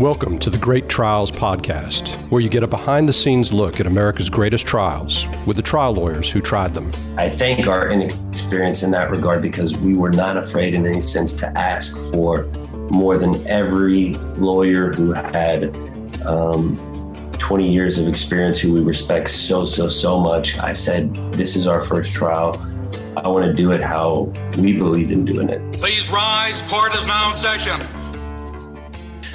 Welcome to the Great Trials Podcast, where you get a behind the scenes look at America's greatest trials with the trial lawyers who tried them. I thank our inexperience in that regard because we were not afraid in any sense to ask for more than every lawyer who had um, 20 years of experience who we respect so, so, so much. I said, This is our first trial. I want to do it how we believe in doing it. Please rise. Court is now in session.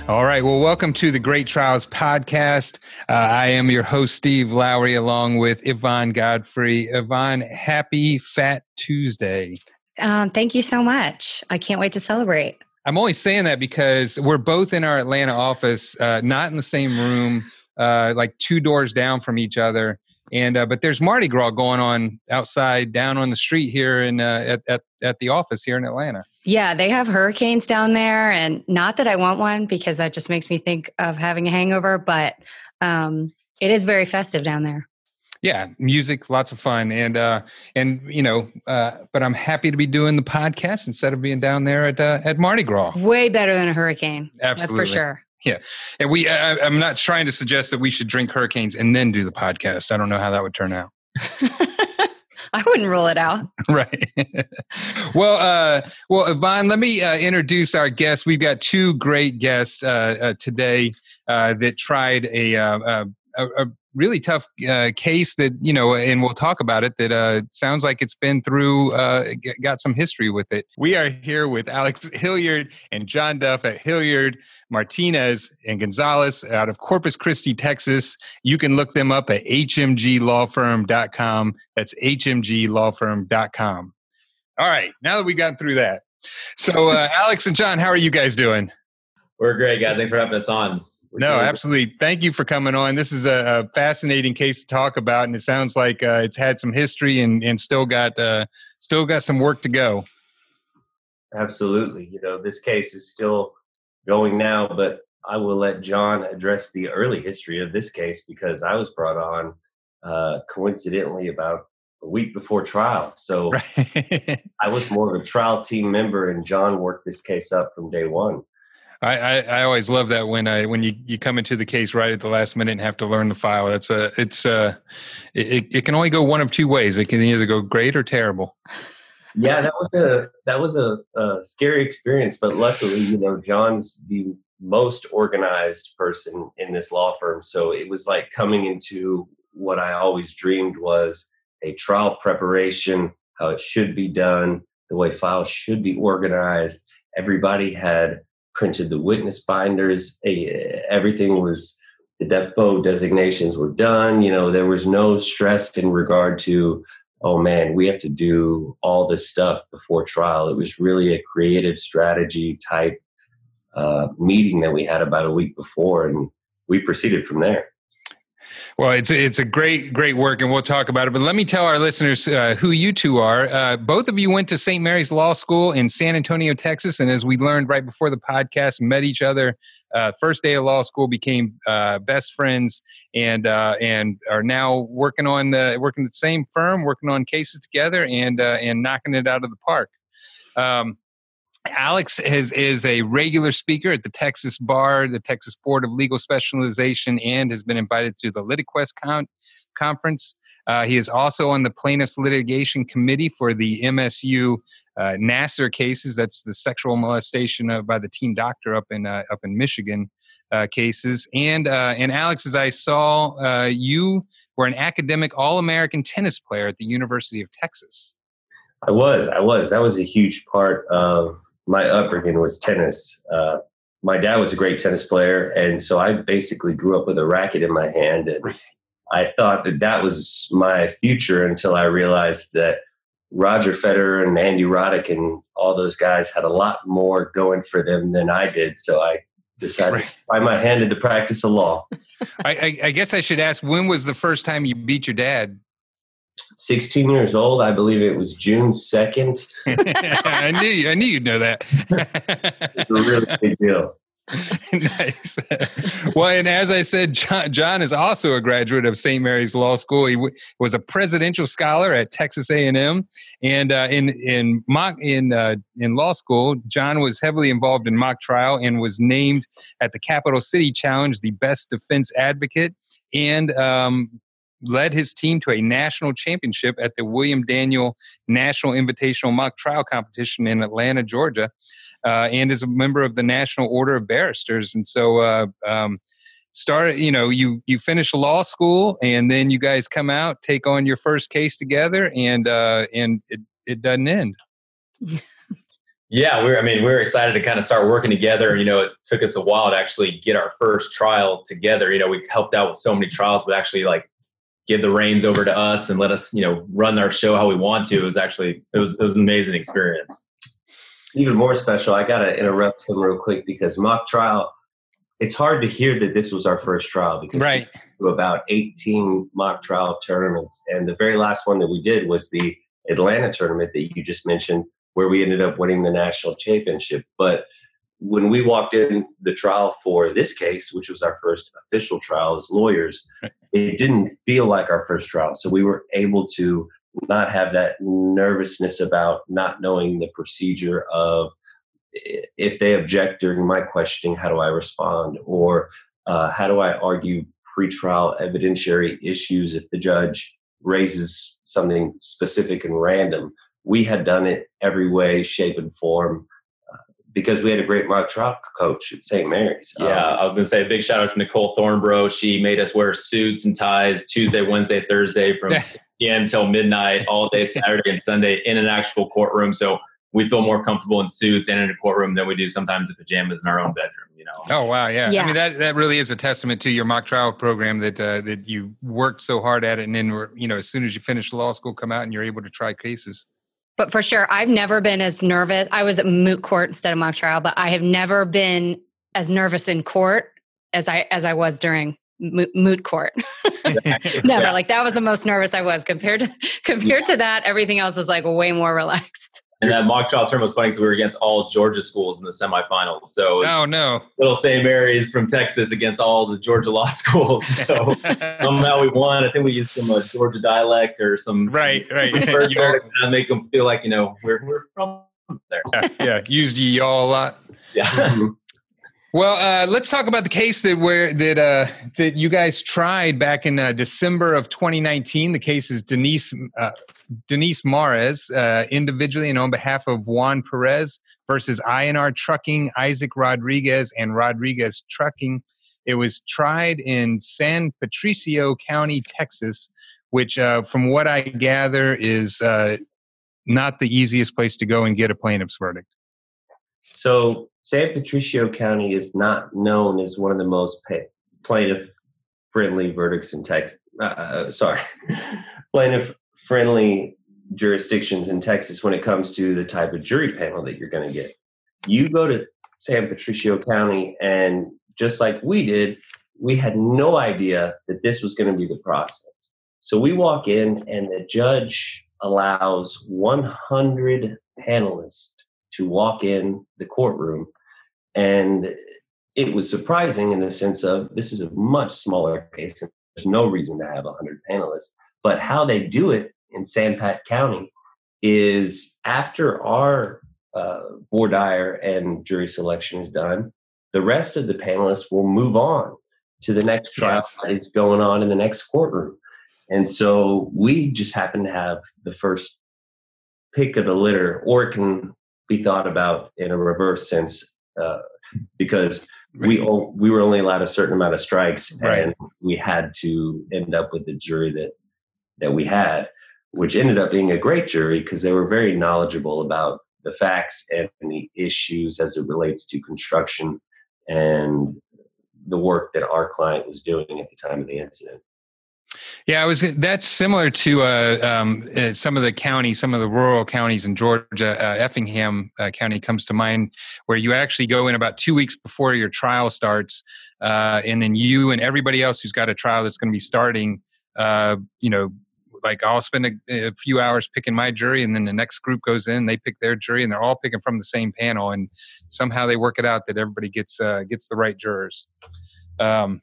All right. Well, welcome to the Great Trials podcast. Uh, I am your host, Steve Lowry, along with Yvonne Godfrey. Yvonne, happy Fat Tuesday. Um, thank you so much. I can't wait to celebrate. I'm only saying that because we're both in our Atlanta office, uh, not in the same room, uh, like two doors down from each other. And uh, but there's Mardi Gras going on outside, down on the street here in uh, at, at at the office here in Atlanta. Yeah, they have hurricanes down there, and not that I want one because that just makes me think of having a hangover. But um, it is very festive down there. Yeah, music, lots of fun, and uh, and you know, uh, but I'm happy to be doing the podcast instead of being down there at uh, at Mardi Gras. Way better than a hurricane. Absolutely. That's for sure. Yeah, and we. I, I'm not trying to suggest that we should drink hurricanes and then do the podcast. I don't know how that would turn out. I wouldn't rule it out. right. well, uh, well, Yvonne, let me uh, introduce our guests. We've got two great guests uh, uh today uh, that tried a, uh, a, a really tough uh, case that you know, and we'll talk about it. That uh, sounds like it's been through, uh, got some history with it. We are here with Alex Hilliard and John Duff at Hilliard, Martinez, and Gonzalez out of Corpus Christi, Texas. You can look them up at hmglawfirm.com. That's hmglawfirm.com. All right, now that we got through that, so uh, Alex and John, how are you guys doing? We're great, guys. Thanks for having us on no, absolutely. Thank you for coming on. This is a, a, fascinating case to talk about, and it sounds like uh, it's had some history and, and still got uh, still got some work to go. Absolutely. You know, this case is still going now, but I will let John address the early history of this case because I was brought on uh, coincidentally about a week before trial. So right. I was more of a trial team member, and John worked this case up from day one. I, I, I, always love that when I when you, you come into the case right at the last minute and have to learn the file. That's a it's uh, a it, it can only go one of two ways. It can either go great or terrible. Yeah, that was a that was a, a scary experience, but luckily, you know, John's the most organized person in this law firm, so it was like coming into what I always dreamed was a trial preparation, how it should be done, the way files should be organized. Everybody had printed the witness binders. Everything was the depo designations were done. You know, there was no stress in regard to, oh man, we have to do all this stuff before trial. It was really a creative strategy type uh, meeting that we had about a week before, and we proceeded from there. Well, it's it's a great great work, and we'll talk about it. But let me tell our listeners uh, who you two are. Uh, both of you went to St. Mary's Law School in San Antonio, Texas, and as we learned right before the podcast, met each other. Uh, first day of law school, became uh, best friends, and uh, and are now working on the working at the same firm, working on cases together, and uh, and knocking it out of the park. Um, Alex is, is a regular speaker at the Texas Bar, the Texas Board of Legal Specialization, and has been invited to the LitiQuest con- conference. Uh, he is also on the plaintiffs litigation committee for the MSU uh, Nassar cases. That's the sexual molestation uh, by the teen doctor up in uh, up in Michigan uh, cases. And uh, and Alex, as I saw, you were an academic All American tennis player at the University of Texas. I was, I was. That was a huge part of my upbringing was tennis. Uh, my dad was a great tennis player, and so I basically grew up with a racket in my hand, and I thought that that was my future until I realized that Roger Federer and Andy Roddick and all those guys had a lot more going for them than I did. So I decided right. to try my hand in the practice of law. I, I, I guess I should ask: When was the first time you beat your dad? 16 years old. I believe it was June 2nd. I knew you, I knew you'd know that. it's a really big deal. nice. well, and as I said, John, John, is also a graduate of St. Mary's Law School. He w- was a presidential scholar at Texas A&M, and uh, in in mock in uh, in law school, John was heavily involved in mock trial and was named at the Capital City Challenge the best defense advocate, and um, led his team to a national championship at the William Daniel National Invitational Mock Trial Competition in Atlanta, Georgia, uh, and is a member of the National Order of Barristers. And so, uh, um, started, you know, you you finish law school, and then you guys come out, take on your first case together, and uh, and it it doesn't end. Yeah, we're. I mean, we are excited to kind of start working together. You know, it took us a while to actually get our first trial together. You know, we helped out with so many trials, but actually, like give the reins over to us and let us, you know, run our show how we want to. It was actually it was it was an amazing experience. Even more special, I gotta interrupt him real quick because mock trial. It's hard to hear that this was our first trial because right. we about 18 mock trial tournaments, and the very last one that we did was the Atlanta tournament that you just mentioned, where we ended up winning the national championship. But when we walked in the trial for this case, which was our first official trial as lawyers, it didn't feel like our first trial. So we were able to not have that nervousness about not knowing the procedure of if they object during my questioning, how do I respond? Or uh, how do I argue pretrial evidentiary issues if the judge raises something specific and random? We had done it every way, shape, and form because we had a great mock trial coach at St. Mary's. Yeah, um, I was going to say a big shout out to Nicole Thornbro. She made us wear suits and ties Tuesday, Wednesday, Thursday from p.m. until midnight, all day Saturday and Sunday in an actual courtroom. So we feel more comfortable in suits and in a courtroom than we do sometimes in pajamas in our own bedroom. You know. Oh wow, yeah. yeah. I mean that that really is a testament to your mock trial program that uh, that you worked so hard at it, and then you know as soon as you finish law school, come out and you're able to try cases. But for sure, I've never been as nervous. I was at moot court instead of mock trial, but I have never been as nervous in court as I as I was during moot court. never. Yeah. Like that was the most nervous I was compared to compared yeah. to that. Everything else is like way more relaxed. And that mock trial term was funny because we were against all Georgia schools in the semifinals. So oh no, little St. Mary's from Texas against all the Georgia law schools. So somehow we won. I think we used some uh, Georgia dialect or some right, right. know, to make them feel like you know we're we're from there. Yeah, yeah. used y'all a lot. Yeah. Well, uh, let's talk about the case that where that uh, that you guys tried back in uh, December of 2019. The case is Denise uh, Denise Marez, uh, individually and on behalf of Juan Perez versus I & R Trucking, Isaac Rodriguez, and Rodriguez Trucking. It was tried in San Patricio County, Texas, which, uh, from what I gather, is not the easiest place to go and get a plaintiff's verdict. So San Patricio County is not known as one of the most plaintiff friendly verdicts in Texas. Uh, uh sorry, plaintiff friendly jurisdictions in Texas when it comes to the type of jury panel that you're going to get. You go to San Patricio County, and just like we did, we had no idea that this was going to be the process. So we walk in, and the judge allows 100 panelists to walk in the courtroom and it was surprising in the sense of this is a much smaller case and there's no reason to have 100 panelists. But how they do it in San Pat County is after our uh, voir dire and jury selection is done, the rest of the panelists will move on to the next trial yes. that is going on in the next courtroom. And so we just happen to have the first pick of the litter, or it can be thought about in a reverse sense uh, because right. we we were only allowed a certain amount of strikes, right. and we had to end up with the jury that that we had, which ended up being a great jury because they were very knowledgeable about the facts and the issues as it relates to construction and the work that our client was doing at the time of the incident. Yeah, I was. That's similar to uh, um, uh, some of the counties, some of the rural counties in Georgia. Uh, Effingham uh, County comes to mind, where you actually go in about two weeks before your trial starts, uh, and then you and everybody else who's got a trial that's going to be starting, uh, you know, like I'll spend a, a, few hours picking my jury, and then the next group goes in, they pick their jury, and they're all picking from the same panel, and somehow they work it out that everybody gets uh, gets the right jurors. Um,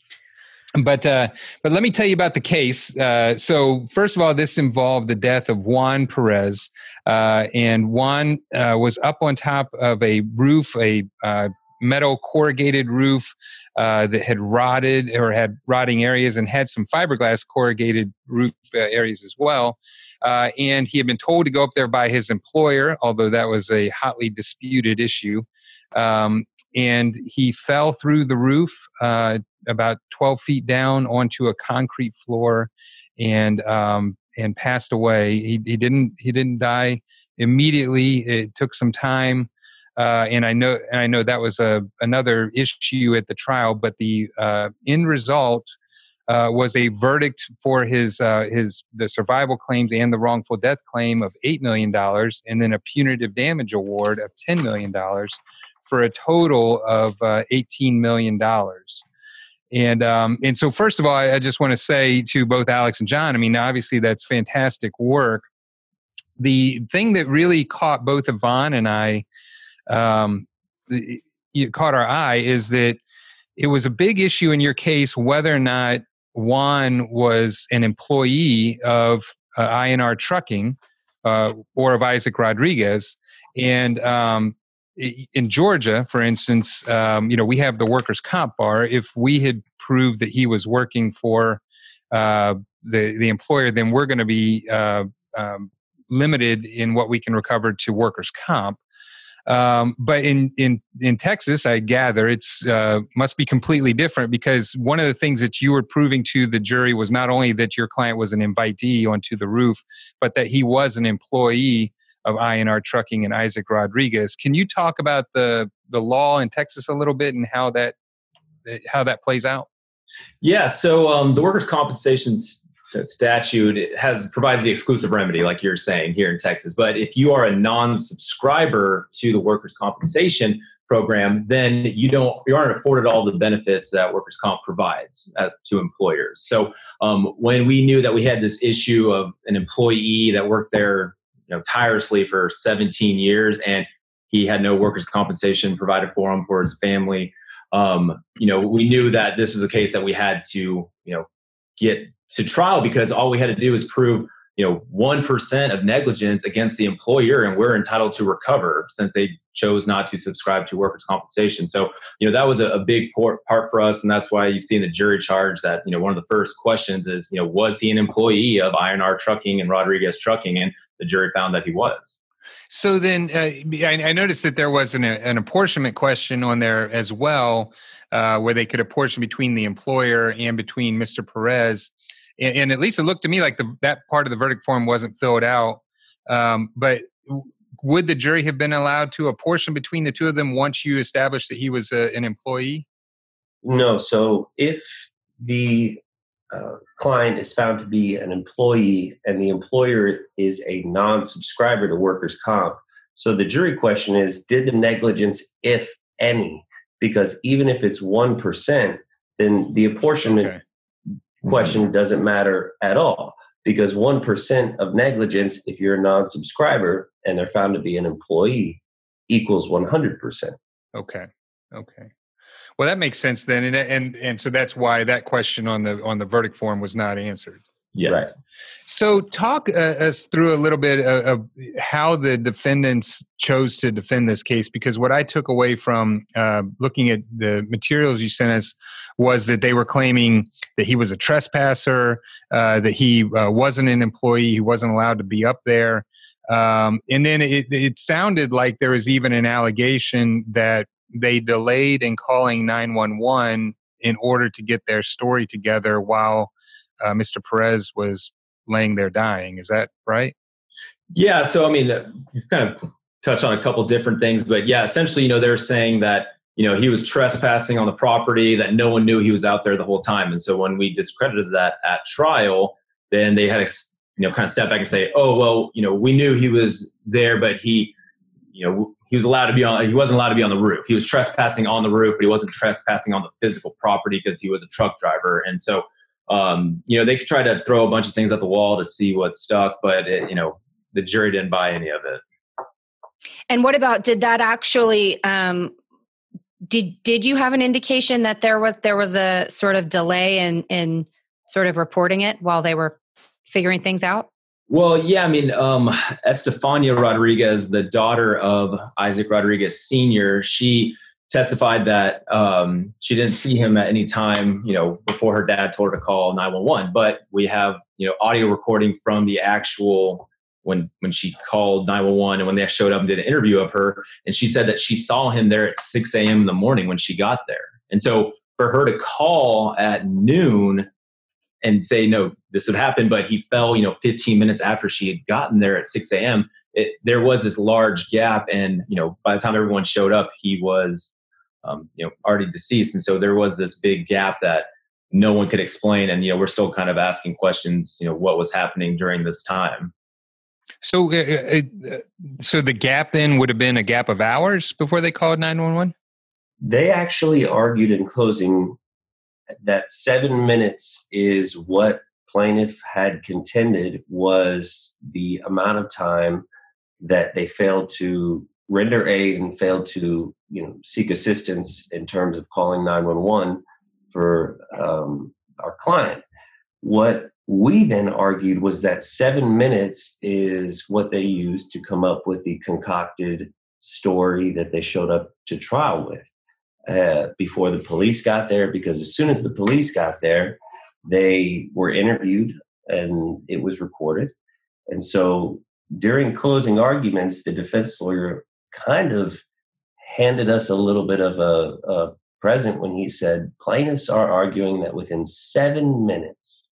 but uh, but let me tell you about the case. Uh, so first of all, this involved the death of Juan Perez, uh, and Juan uh, was up on top of a roof, a uh, metal corrugated roof uh, that had rotted or had rotting areas and had some fiberglass corrugated roof areas as well. and he had been told to go up there by his employer, although that was a hotly disputed issue. Um, and he fell through the roof uh, about 12 feet down onto a concrete floor and um, and passed away. He, he didn't he didn't die immediately. It took some time. Uh, and I know, and I know that was a another issue at the trial. But the uh, end result uh, was a verdict for his uh, his the survival claims and the wrongful death claim of eight million dollars, and then a punitive damage award of ten million dollars, for a total of uh, eighteen million dollars. And um, and so first of all, I, I just want to say to both Alex and John, I mean, obviously that's fantastic work. The thing that really caught both Yvonne and I, um, it caught our eye, is that it was a big issue in your case whether or not Juan was an employee of uh, I & R Trucking uh, or of Isaac Rodriguez. And um, in Georgia, for instance, um, you know, we have the workers' comp bar. If we had proved that he was working for uh, the the employer, then we're going to be uh, um, limited in what we can recover to workers' comp. Um, but in in in Texas, I gather it's uh, must be completely different because one of the things that you were proving to the jury was not only that your client was an invitee onto the roof, but that he was an employee of I & R Trucking and Isaac Rodriguez. Can you talk about the the law in Texas a little bit and how that how that plays out? Yeah, so um, the workers' compensation statute has provides the exclusive remedy, like you're saying here in Texas. But if you are a non-subscriber to the workers' compensation program, then you don't you aren't afforded all the benefits that workers' comp provides at, to employers. So um, when we knew that we had this issue of an employee that worked there know tirelessly for 17 years and he had no workers compensation provided for him for his family. Um, you know we knew that this was a case that we had to you know get to trial because all we had to do was prove you know 1% of negligence against the employer and we're entitled to recover since they chose not to subscribe to workers compensation. So you know that was a, a big part for us and that's why you see in the jury charge that you know one of the first questions is you know was he an employee of I & R trucking and rodriguez trucking? And the jury found that he was so then uh, I, I, noticed that there was an, an apportionment question on there as well uh, where they could apportion between the employer and between mr perez and, and, at least it looked to me like the, that part of the verdict form wasn't filled out. Um, but would the jury have been allowed to apportion between the two of them once you established that he was a, an employee? No. So if the uh, client is found to be an employee and the employer is a non-subscriber to workers' comp, so the jury question is: Did the negligence, if any, because even if it's one percent, then the apportionment okay question doesn't matter at all because 1% of negligence, if you're a non subscriber and they're found to be an employee, equals 100%. Okay. Okay. Well, that makes sense then, and and and so that's why that question on the on the verdict form was not answered. Yes. Right. So, talk uh, us through a little bit of, of, how the defendants chose to defend this case, because what I took away from uh, looking at the materials you sent us was that they were claiming that he was a trespasser, uh, that he uh, wasn't an employee, he wasn't allowed to be up there. Um, and then it, it sounded like there was even an allegation that they delayed in calling 911 in order to get their story together while uh, Mr. Perez was laying there dying. Is that right? Yeah. So, I mean, you kind of touch on a couple different things, but yeah, essentially, you know, they're saying that, you know, he was trespassing on the property, that no one knew he was out there the whole time. And so when we discredited that at trial, then they had to, you know, kind of step back and say, oh, well, you know, we knew he was there, but he, you know, he was allowed to be on, he wasn't allowed to be on the roof. He was trespassing on the roof, but he wasn't trespassing on the physical property because he was a truck driver. And so, um, you know, they try to throw a bunch of things at the wall to see what stuck, but it, you know, the jury didn't buy any of it. And what about did that actually um, did did you have an indication that there was there was a sort of delay in in sort of reporting it while they were figuring things out? Well, yeah, I mean, um, Estefania Rodriguez, the daughter of Isaac Rodriguez Sr., she testified that um, she didn't see him at any time, you know, before her dad told her to call 911. But we have, you know, audio recording from the actual when when she called 911 and when they showed up and did an interview of her, and she said that she saw him there at 6 a.m. in the morning when she got there. And so for her to call at noon and say no this would happen but he fell you know 15 minutes after she had gotten there at 6 a.m it, there was this large gap and you know by the time everyone showed up he was um, you know already deceased. And so there was this big gap that no one could explain. And you know we're still kind of asking questions you know what was happening during this time. So uh, uh, so the gap then would have been a gap of hours before they called 911 they actually argued in closing that seven minutes is what plaintiff had contended was the amount of time that they failed to render aid and failed to you know seek assistance in terms of calling 911 for um, our client. What we then argued was that seven minutes is what they used to come up with the concocted story that they showed up to trial with uh, before the police got there because as soon as the police got there, they were interviewed and it was recorded. And so during closing arguments, the defense lawyer kind of handed us a little bit of a, a present when he said plaintiffs are arguing that within seven minutes,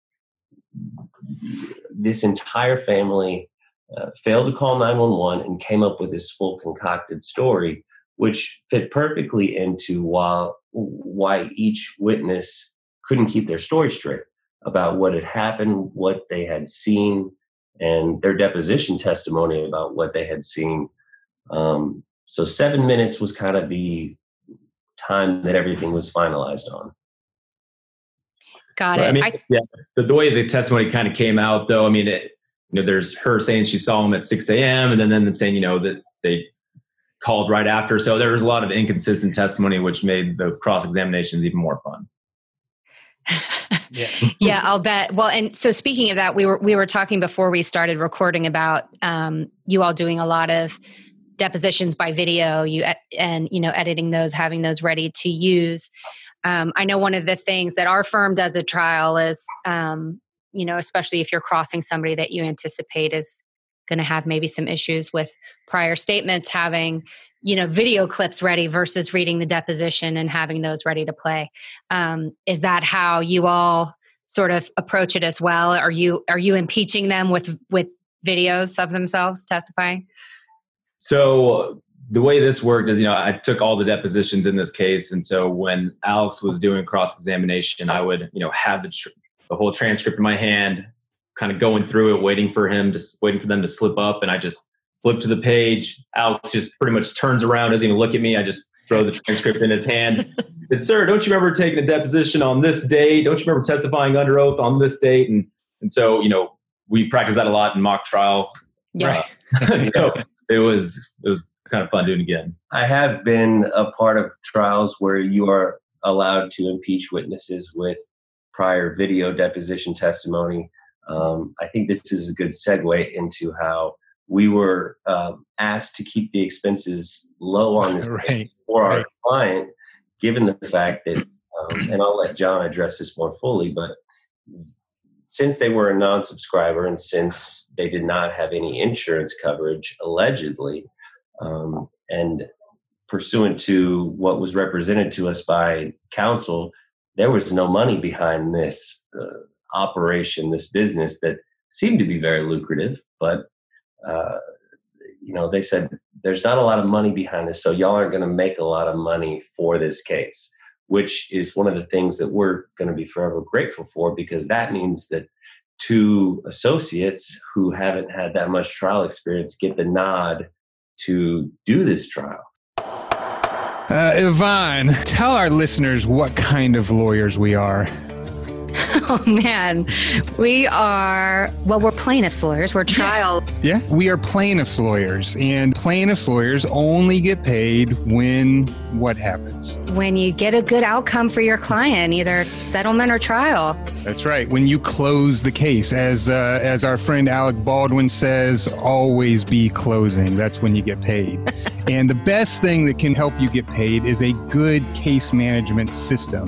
this entire family uh, failed to call 911 and came up with this full concocted story which fit perfectly into why, why each witness couldn't keep their story straight about what had happened, what they had seen, and their deposition testimony about what they had seen. Um, so seven minutes was kind of the time that everything was finalized on. Got it. I mean, I, yeah, the, the, way the testimony kind of came out, though, I mean, it, you know, there's her saying she saw him at 6 a.m. and then, then them saying, you know, that they called right after. So there was a lot of inconsistent testimony, which made the cross examinations even more fun. yeah. yeah, I'll bet. Well, and so speaking of that, we were we were talking before we started recording about um, you all doing a lot of depositions by video, you and you know editing those, having those ready to use. Um, I know one of the things that our firm does a trial is, um, you know, especially if you're crossing somebody that you anticipate is going to have maybe some issues with prior statements having you know video clips ready versus reading the deposition and having those ready to play. Um, is that how you all sort of approach it as well? Are you are you impeaching them with with videos of themselves testifying? So the way this worked is you know i took all the depositions in this case and so when alex was doing cross examination i would you know have the, tr- the whole transcript in my hand kind of going through it, waiting for him to waiting for them to slip up, and I just flip to the page. Alex just pretty much turns around, doesn't even look at me. I just throw the transcript in his hand. said, "Sir, don't you remember taking a deposition on this date? Don't you remember testifying under oath on this date?" And and so you know we practice that a lot in mock trial. Yeah. Uh, so it was it was kind of fun doing it again. I have been a part of trials where you are allowed to impeach witnesses with prior video deposition testimony um, I think this is a good segue into how we were um, asked to keep the expenses low on this right. for our client, given the fact that, um, and I'll let John address this more fully, but since they were a non subscriber and since they did not have any insurance coverage, allegedly, um, and pursuant to what was represented to us by counsel, there was no money behind this uh, operation, this business that seemed to be very lucrative, but uh, you know they said there's not a lot of money behind this, so y'all aren't going to make a lot of money for this case, which is one of the things that we're going to be forever grateful for because that means that two associates who haven't had that much trial experience get the nod to do this trial. Uh, Yvonne, tell our listeners what kind of lawyers we are. Oh man, we are well. We're plaintiffs lawyers. We're trial. Yeah, we are plaintiffs lawyers, and plaintiffs lawyers only get paid when what happens? When you get a good outcome for your client, either settlement or trial. That's right. When you close the case, as uh, as our friend Alec Baldwin says, always be closing. That's when you get paid. and the best thing that can help you get paid is a good case management system.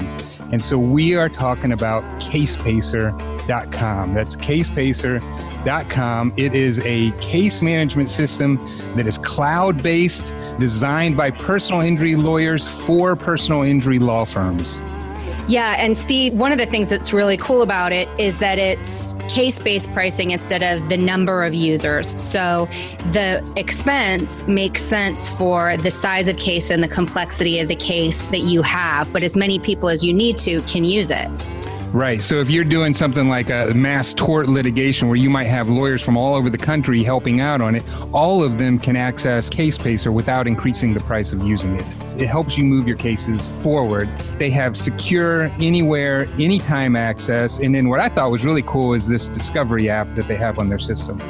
And so we are talking about casepacer.com. That's casepacer.com. It is a case management system that is cloud based, designed by personal injury lawyers for personal injury law firms. Yeah, and Steve, one of the things that's really cool about it is that it's case based pricing instead of the number of users. So the expense makes sense for the size of case and the complexity of the case that you have, but as many people as you need to can use it. Right. So if you're doing something like a mass tort litigation where you might have lawyers from all over the country helping out on it, all of them can access CasePacer without increasing the price of using it. It helps you move your cases forward. They have secure anywhere, anytime access. And then what I thought was really cool is this discovery app that they have on their system.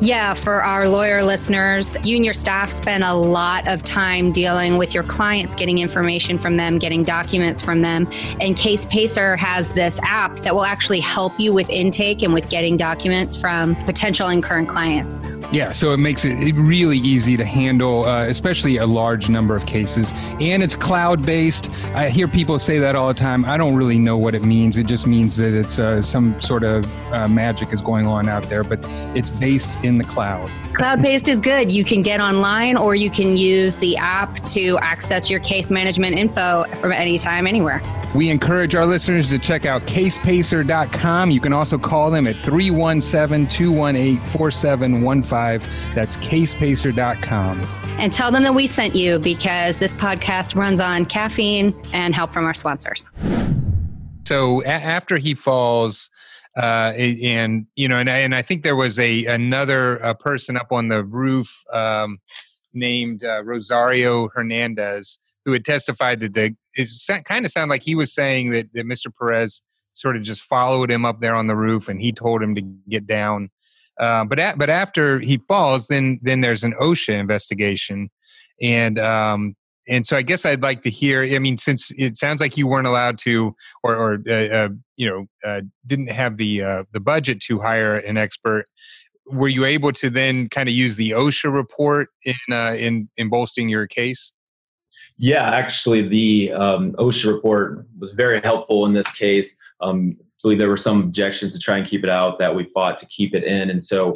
Yeah, for our lawyer listeners, you and your staff spend a lot of time dealing with your clients, getting information from them, getting documents from them. And CasePacer has this app that will actually help you with intake and with getting documents from potential and current clients. Yeah, so it makes it really easy to handle, uh, especially a large number of cases. And it's cloud based. I hear people say that all the time. I don't really know what it means. It just means that it's uh, some sort of uh, magic is going on out there, but it's based in the cloud. Cloud based is good. You can get online or you can use the app to access your case management info from anytime, anywhere. We encourage our listeners to check out casepacer.com. You can also call them at 317 218 4715. That's casepacer.com. And tell them that we sent you because this podcast runs on caffeine and help from our sponsors. So a- after he falls, uh, and you know, and I, and I think there was a another uh, person up on the roof um, named uh, Rosario Hernandez who had testified that the it kind of sounded like he was saying that, that Mr. Perez sort of just followed him up there on the roof and he told him to get down. Uh, but at, but after he falls, then then there's an OSHA investigation, and um, and so I guess I'd like to hear. I mean, since it sounds like you weren't allowed to, or, or uh, uh, you know, uh, didn't have the uh, the budget to hire an expert, were you able to then kind of use the OSHA report in uh, in in bolstering your case? Yeah, actually, the um, OSHA report was very helpful in this case. Um, I believe there were some objections to try and keep it out that we fought to keep it in, and so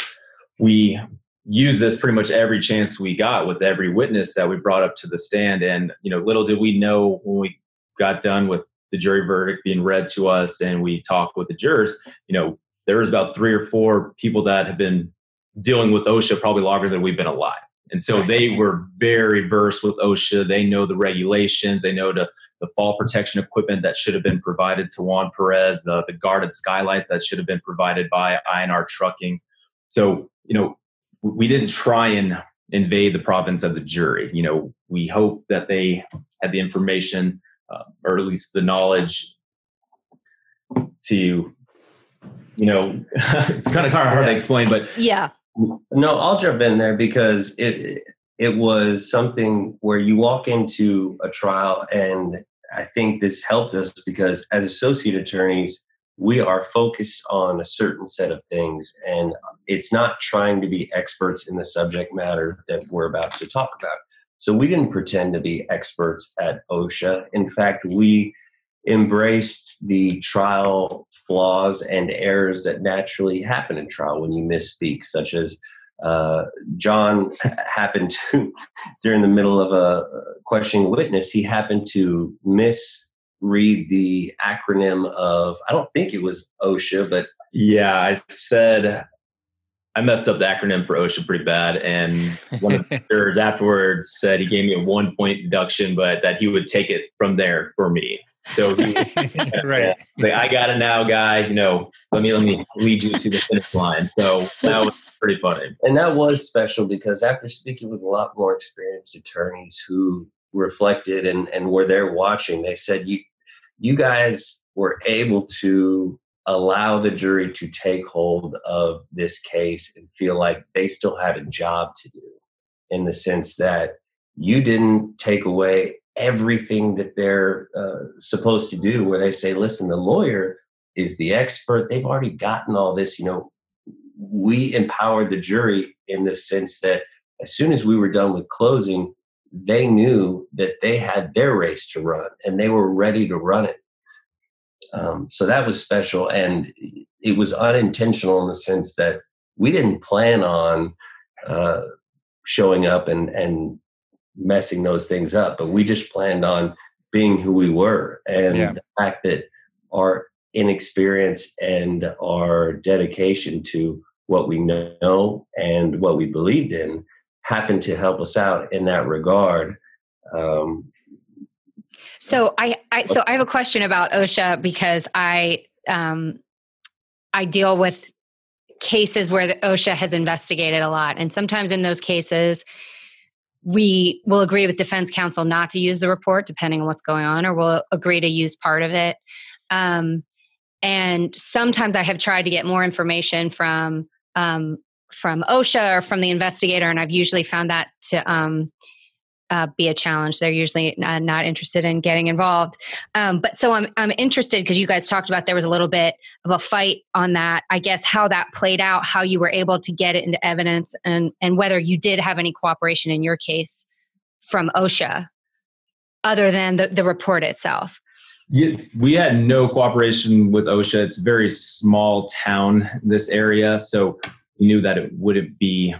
we used this pretty much every chance we got with every witness that we brought up to the stand. And you know, little did we know when we got done with the jury verdict being read to us, and we talked with the jurors. You know, there was about three or four people that have been dealing with OSHA probably longer than we've been alive. And so they were very versed with OSHA. They know the regulations. They know the, the fall protection equipment that should have been provided to Juan Perez, the, the guarded skylights that should have been provided by I & R Trucking. So, you know, we didn't try and invade the province of the jury. You know, we hope that they had the information uh, or at least the knowledge to, you know, it's kind of hard to explain, but yeah no, I'll jump in there because it it was something where you walk into a trial, and I think this helped us because as associate attorneys, we are focused on a certain set of things, and it's not trying to be experts in the subject matter that we're about to talk about. So we didn't pretend to be experts at OSHA. In fact, we embraced the trial flaws and errors that naturally happen in trial when you misspeak, such as uh, John happened to, during the middle of a questioning witness, he happened to misread the acronym of, I don't think it was OSHA, but. Yeah, I said, I messed up the acronym for OSHA pretty bad. And one of the jurors afterwards said he gave me a one point deduction, but that he would take it from there for me. So he, right, like I got it now, guy. You know, let me let me lead you to the finish line. So that was pretty funny, and that was special because after speaking with a lot more experienced attorneys who reflected and and were there watching, they said you you guys were able to allow the jury to take hold of this case and feel like they still had a job to do in the sense that you didn't take away everything that they're uh, supposed to do where they say listen the lawyer is the expert. They've already gotten all this you know we empowered the jury in the sense that as soon as we were done with closing they knew that they had their race to run and they were ready to run it um, so that was special and it was unintentional in the sense that we didn't plan on uh, showing up and, and messing those things up, but we just planned on being who we were. And yeah. the fact that our inexperience and our dedication to what we know and what we believed in happened to help us out in that regard. Um, so I, I, so I have a question about OSHA because I um, I deal with cases where the OSHA has investigated a lot, and sometimes in those cases, we will agree with defense counsel not to use the report depending on what's going on or we'll agree to use part of it um, and sometimes i have tried to get more information from um, from osha or from the investigator and i've usually found that to um, uh, be a challenge. They're usually not, not interested in getting involved. Um, but so I'm I'm interested because you guys talked about there was a little bit of a fight on that. I guess how that played out, how you were able to get it into evidence, and and whether you did have any cooperation in your case from OSHA, other than the, the report itself. We had no cooperation with OSHA. It's a very small town, this area, so we knew that it wouldn't be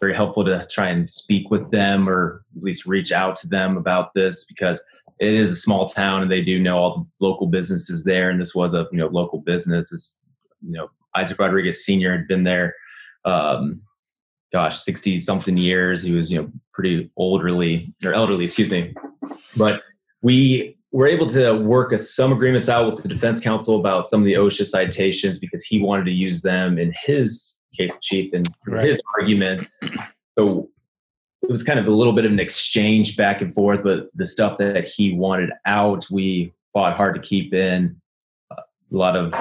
very helpful to try and speak with them or at least reach out to them about this because it is a small town and they do know all the local businesses there. And this was a you know local business. It's you know isaac rodriguez senior had been there um, gosh 60 something years. He was you know pretty elderly or elderly excuse me. But we were able to work a, some agreements out with the defense counsel about some of the osha citations because he wanted to use them in his case chief and right. his arguments. So it was kind of a little bit of an exchange back and forth, but the stuff that he wanted out, we fought hard to keep in. A lot of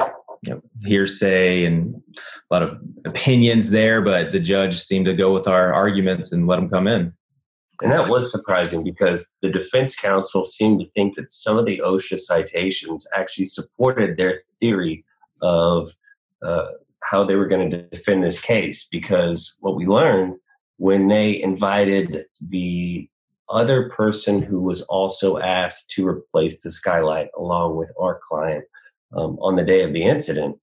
you know, hearsay and a lot of opinions there, but the judge seemed to go with our arguments and let them come in. And that was surprising because the defense counsel seemed to think that some of the OSHA citations actually supported their theory of uh, how they were going to defend this case. Because what we learned when they invited the other person who was also asked to replace the skylight along with our client um, on the day of the incident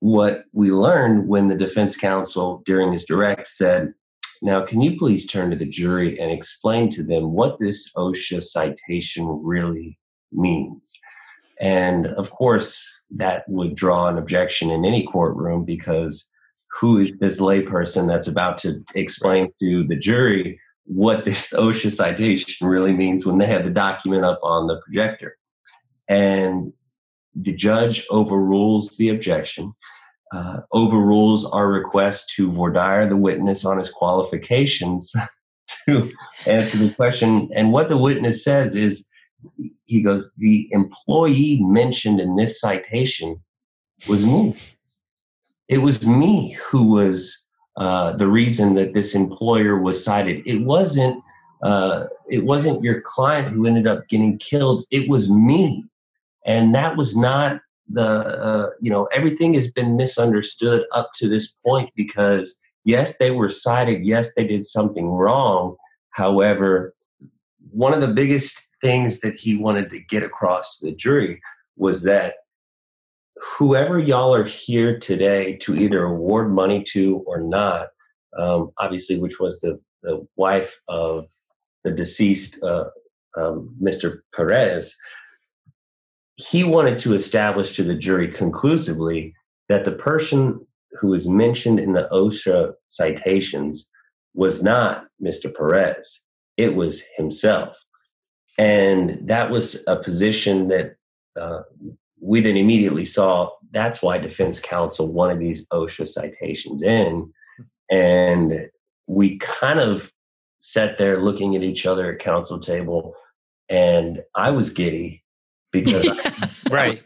what we learned when the defense counsel during his direct said now can you please turn to the jury and explain to them what this osha citation really means? And of course that would draw an objection in any courtroom because who is this layperson that's about to explain to the jury what this OSHA citation really means when they have the document up on the projector? And the judge overrules the objection, uh, overrules our request to voir dire the witness on his qualifications to answer the question. And what the witness says is, he goes, the employee mentioned in this citation was me. It was me who was uh, the reason that this employer was cited. It wasn't. Uh, it wasn't your client who ended up getting killed. It was me, and that was not the. Uh, you know, everything has been misunderstood up to this point because yes, they were cited. Yes, they did something wrong. However, one of the biggest things that he wanted to get across to the jury was that whoever y'all are here today to either award money to or not, um, obviously, which was the, the wife of the deceased uh, um, Mr. Perez, he wanted to establish to the jury conclusively that the person who was mentioned in the OSHA citations was not Mr. Perez, it was himself. And that was a position that uh, we then immediately saw that's why defense counsel wanted these OSHA citations in. And we kind of sat there looking at each other at counsel table, and I was giddy because right.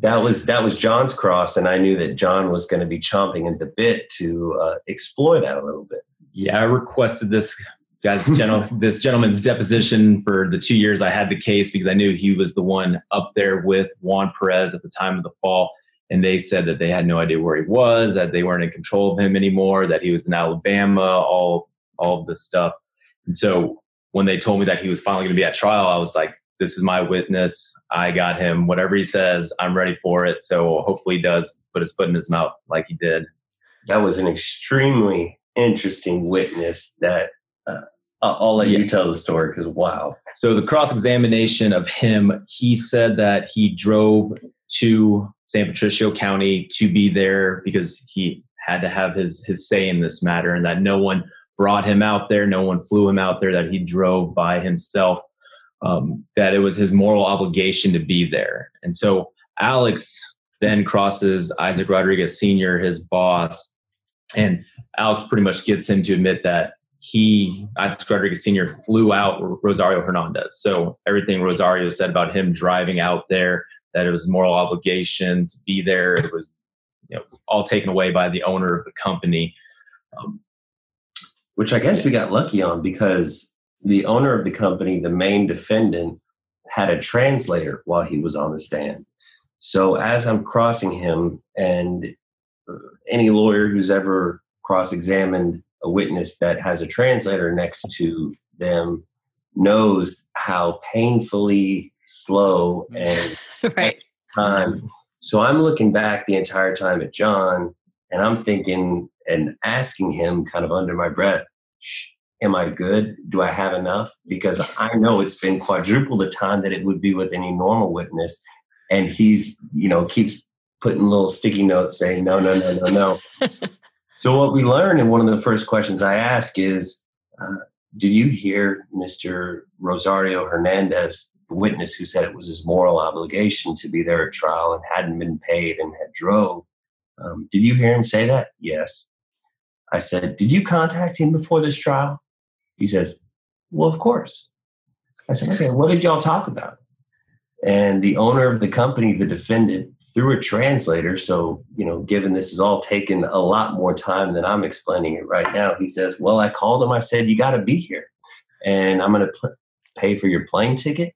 that was that was John's cross, and I knew that John was going to be chomping at the bit to uh, explore that a little bit. Yeah, I requested this guy's gentle, this gentleman's deposition for the two years I had the case because I knew he was the one up there with Juan Perez at the time of the fall. And they said that they had no idea where he was, that they weren't in control of him anymore, that he was in Alabama, all all of this stuff. And so when they told me that he was finally going to be at trial, I was like, this is my witness. I got him. Whatever he says, I'm ready for it. So hopefully he does put his foot in his mouth like he did. That was an extremely interesting witness that uh, I'll let you tell the story because wow. So the cross examination of him, he said that he drove to San Patricio County to be there because he had to have his his say in this matter, and that no one brought him out there, no one flew him out there, that he drove by himself. Um, that it was his moral obligation to be there, and so Alex then crosses Isaac Rodriguez Sr., his boss, and Alex pretty much gets him to admit that he, Isaac Rodriguez Sr., flew out Rosario Hernandez. So everything Rosario said about him driving out there, that it was moral obligation to be there, it was you know, all taken away by the owner of the company. Um, Which I guess we got lucky on because the owner of the company, the main defendant, had a translator while he was on the stand. So as I'm crossing him, and uh, any lawyer who's ever cross examined a witness that has a translator next to them knows how painfully slow and right. time. So I'm looking back the entire time at John and I'm thinking and asking him kind of under my breath, am I good? Do I have enough? Because I know it's been quadruple the time that it would be with any normal witness. And he's, you know, keeps putting little sticky notes saying, no, no, no, no, no. So, what we learned, and one of the first questions I ask is uh, Did you hear Mr. Rosario Hernandez, the witness who said it was his moral obligation to be there at trial and hadn't been paid and had drove? Um, did you hear him say that? Yes. I said, Did you contact him before this trial? He says, Well, of course. I said, Okay, what did y'all talk about? And the owner of the company, the defendant, through a translator, so, you know, given this is all taken a lot more time than I'm explaining it right now, he says, Well, I called him. I said, You got to be here. And I'm going to pl- pay for your plane ticket.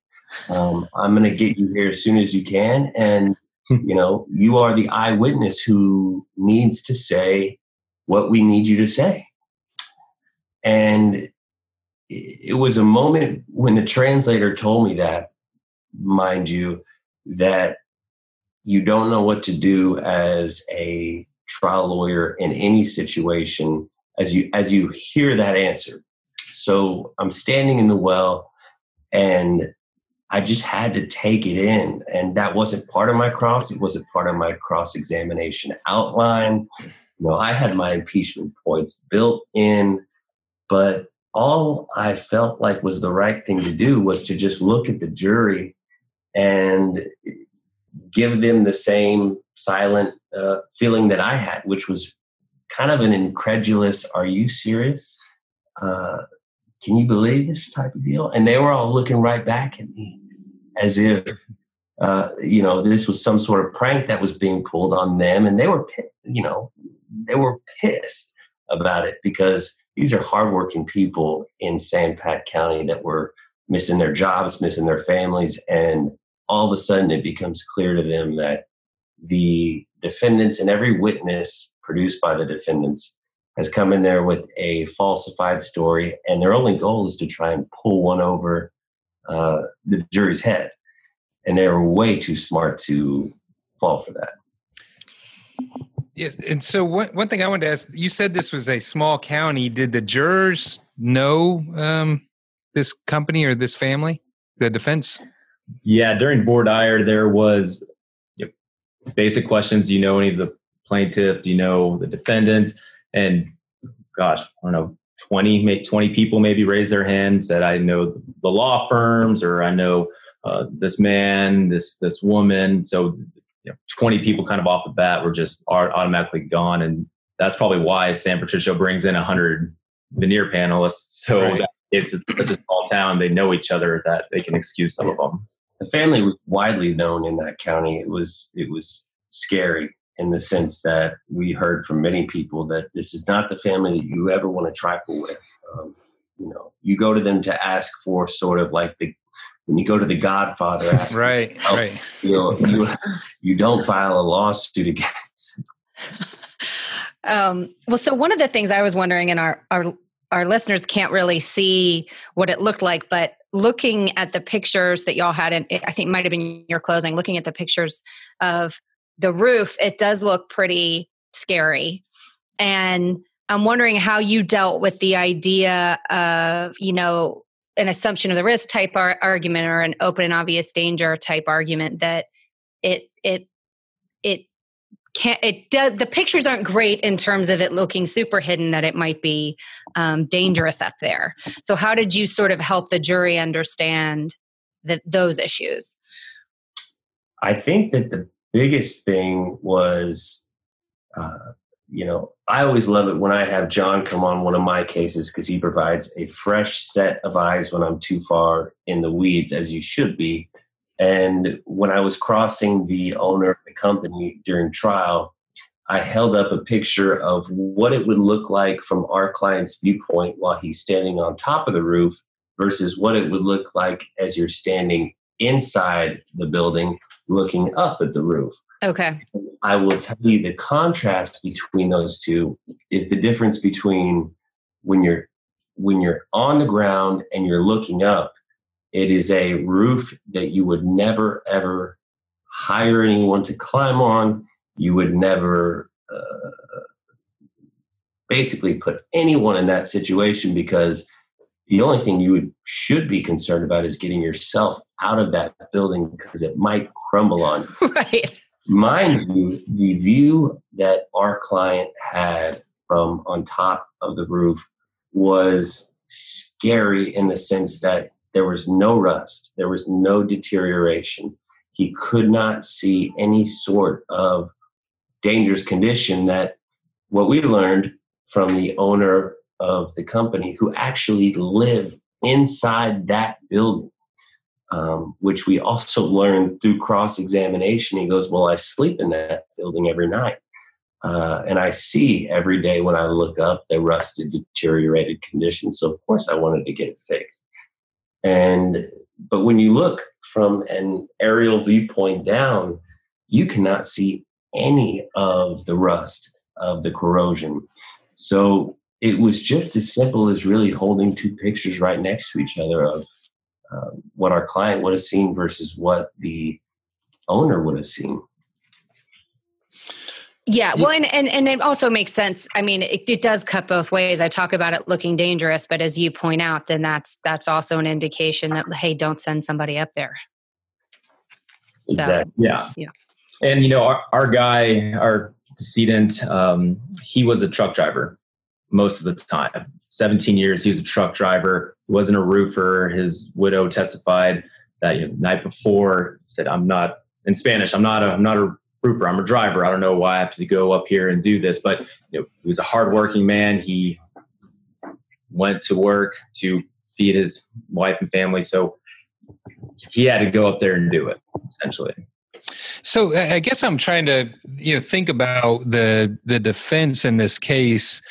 Um, I'm going to get you here as soon as you can. And, you know, you are the eyewitness who needs to say what we need you to say. And it was a moment when the translator told me that mind you, that you don't know what to do as a trial lawyer in any situation as you as you hear that answer. So I'm standing in the well and I just had to take it in. And that wasn't part of my cross. It wasn't part of my cross examination outline. You know, I had my impeachment points built in, but all I felt like was the right thing to do was to just look at the jury and give them the same silent uh, feeling that I had, which was kind of an incredulous, are you serious? Uh, can you believe this type of deal? And they were all looking right back at me as if, uh, you know, this was some sort of prank that was being pulled on them. And they were, you know, they were pissed about it because these are hardworking people in San Pat County that were missing their jobs, missing their families, and all of a sudden it becomes clear to them that the defendants and every witness produced by the defendants has come in there with a falsified story, and their only goal is to try and pull one over uh, the jury's head. And they were way too smart to fall for that. Yes, and so one one thing I wanted to ask: you said this was a small county. Did the jurors know um, this company or this family, the defense? Yeah, during voir dire, there was you know, basic questions. Do you know any of the plaintiff? Do you know the defendant? And gosh, I don't know, 20, 20 people maybe raised their hands that I know the law firms or I know uh, this man, this this woman. So you know, 20 people kind of off the bat were just are automatically gone. And that's probably why San Patricio brings in 100 venire panelists. So right. that it's such a small town, they know each other that they can excuse some of them. the family was widely known in that county. It was it was scary in the sense that we heard from many people that this is not the family that you ever want to trifle with. Um, you know, you go to them to ask for sort of like the when you go to the Godfather, ask right, help, right. You know, you you don't file a lawsuit against. Um, well, so one of the things I was wondering, and our our our listeners can't really see what it looked like, but looking at the pictures that y'all had, and I think might have been your closing, looking at the pictures of the roof, it does look pretty scary. And I'm wondering how you dealt with the idea of, you know, an assumption of the risk type ar- argument or an open and obvious danger type argument that it it it can't it does the pictures aren't great in terms of it looking super hidden that it might be um, dangerous up there. So how did you sort of help the jury understand that those issues? I think that the biggest thing was uh, you know, I always love it when I have John come on one of my cases because he provides a fresh set of eyes when I'm too far in the weeds, as you should be. And when I was crossing the owner of the company during trial, I held up a picture of what it would look like from our client's viewpoint while he's standing on top of the roof versus what it would look like as you're standing inside the building looking up at the roof. Okay. I will tell you the contrast between those two is the difference between when you're when you're on the ground and you're looking up, it is a roof that you would never ever hire anyone to climb on. You would never uh, basically put anyone in that situation because the only thing you would, should be concerned about is getting yourself out of that building because it might crumble on you. right. Mind you, the view that our client had from on top of the roof was scary in the sense that there was no rust, there was no deterioration. He could not see any sort of dangerous condition that what we learned from the owner of the company who actually lived inside that building um, which we also learned through cross examination. He goes, Well, I sleep in that building every night. Uh, and I see every day when I look up the rusted, deteriorated condition. So, of course, I wanted to get it fixed. And, but when you look from an aerial viewpoint down, you cannot see any of the rust, of the corrosion. So, it was just as simple as really holding two pictures right next to each other of uh, what our client would have seen versus what the owner would have seen. Yeah, well, and, and and it also makes sense. I mean, it, it does cut both ways. I talk about it looking dangerous, but as you point out, then that's that's also an indication that hey, don't send somebody up there. Exactly. So, yeah. Yeah. And you know, our, our guy, our decedent, um, he was a truck driver most of the time. 17 years, he was a truck driver. Wasn't a roofer. His widow testified that you know, night before said, "I'm not in Spanish. I'm not a I'm not a roofer. I'm a driver. I don't know why I have to go up here and do this." But you know, he was a hardworking man. He went to work to feed his wife and family, so he had to go up there and do it essentially. So I guess I'm trying to you know think about the the defense in this case.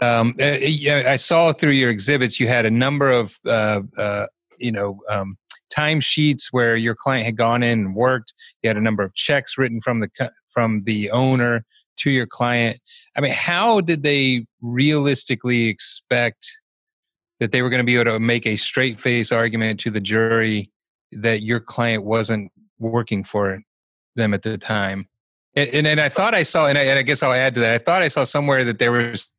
Um, I saw through your exhibits you had a number of uh, uh, you know um, timesheets where your client had gone in and worked. You had a number of checks written from the from the owner to your client. I mean, how did they realistically expect that they were going to be able to make a straight face argument to the jury that your client wasn't working for them at the time. And, and, and I thought I saw, and I, and I guess I'll add to that. I thought I saw somewhere that there was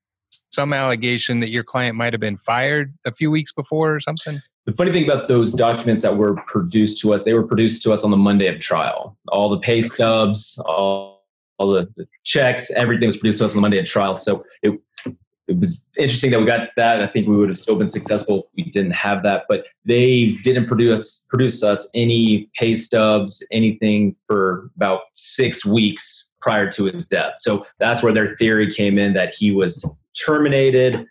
some allegation that your client might have been fired a few weeks before or something. The funny thing about those documents that were produced to us, they were produced to us on the Monday of trial. All the pay stubs, all, all the, the checks, everything was produced to us on the Monday of trial. So it, it was interesting that we got that. I think we would have still been successful if we didn't have that. But they didn't produce produce us any pay stubs, anything for about six weeks prior to his death. So that's where their theory came in that he was terminated.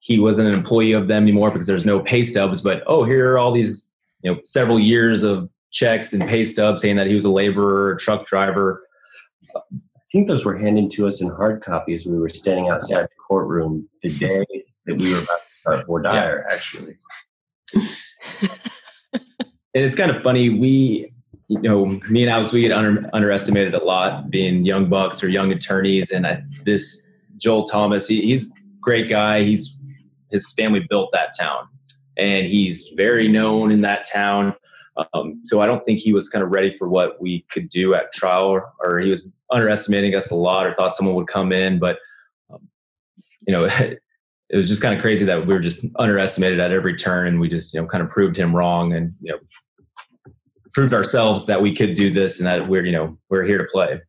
He wasn't an employee of them anymore because there's no pay stubs. But oh, here are all these you know several years of checks and pay stubs saying that he was a laborer, truck driver. I think those were handed to us in hard copies. We were standing outside the courtroom the day that we were about to start voir dire, yeah. actually. and it's kind of funny. We, you know, me and Alex, we get under, underestimated a lot being young bucks or young attorneys. And I, this Joel Thomas, he, he's a great guy. He's his family built that town, and he's very known in that town. Um, so I don't think he was kind of ready for what we could do at trial, or he was underestimating us a lot, or thought someone would come in. But um, you know, it, it was just kind of crazy that we were just underestimated at every turn, and we just you know kind of proved him wrong, and you know proved ourselves that we could do this, and that we're you know we're here to play.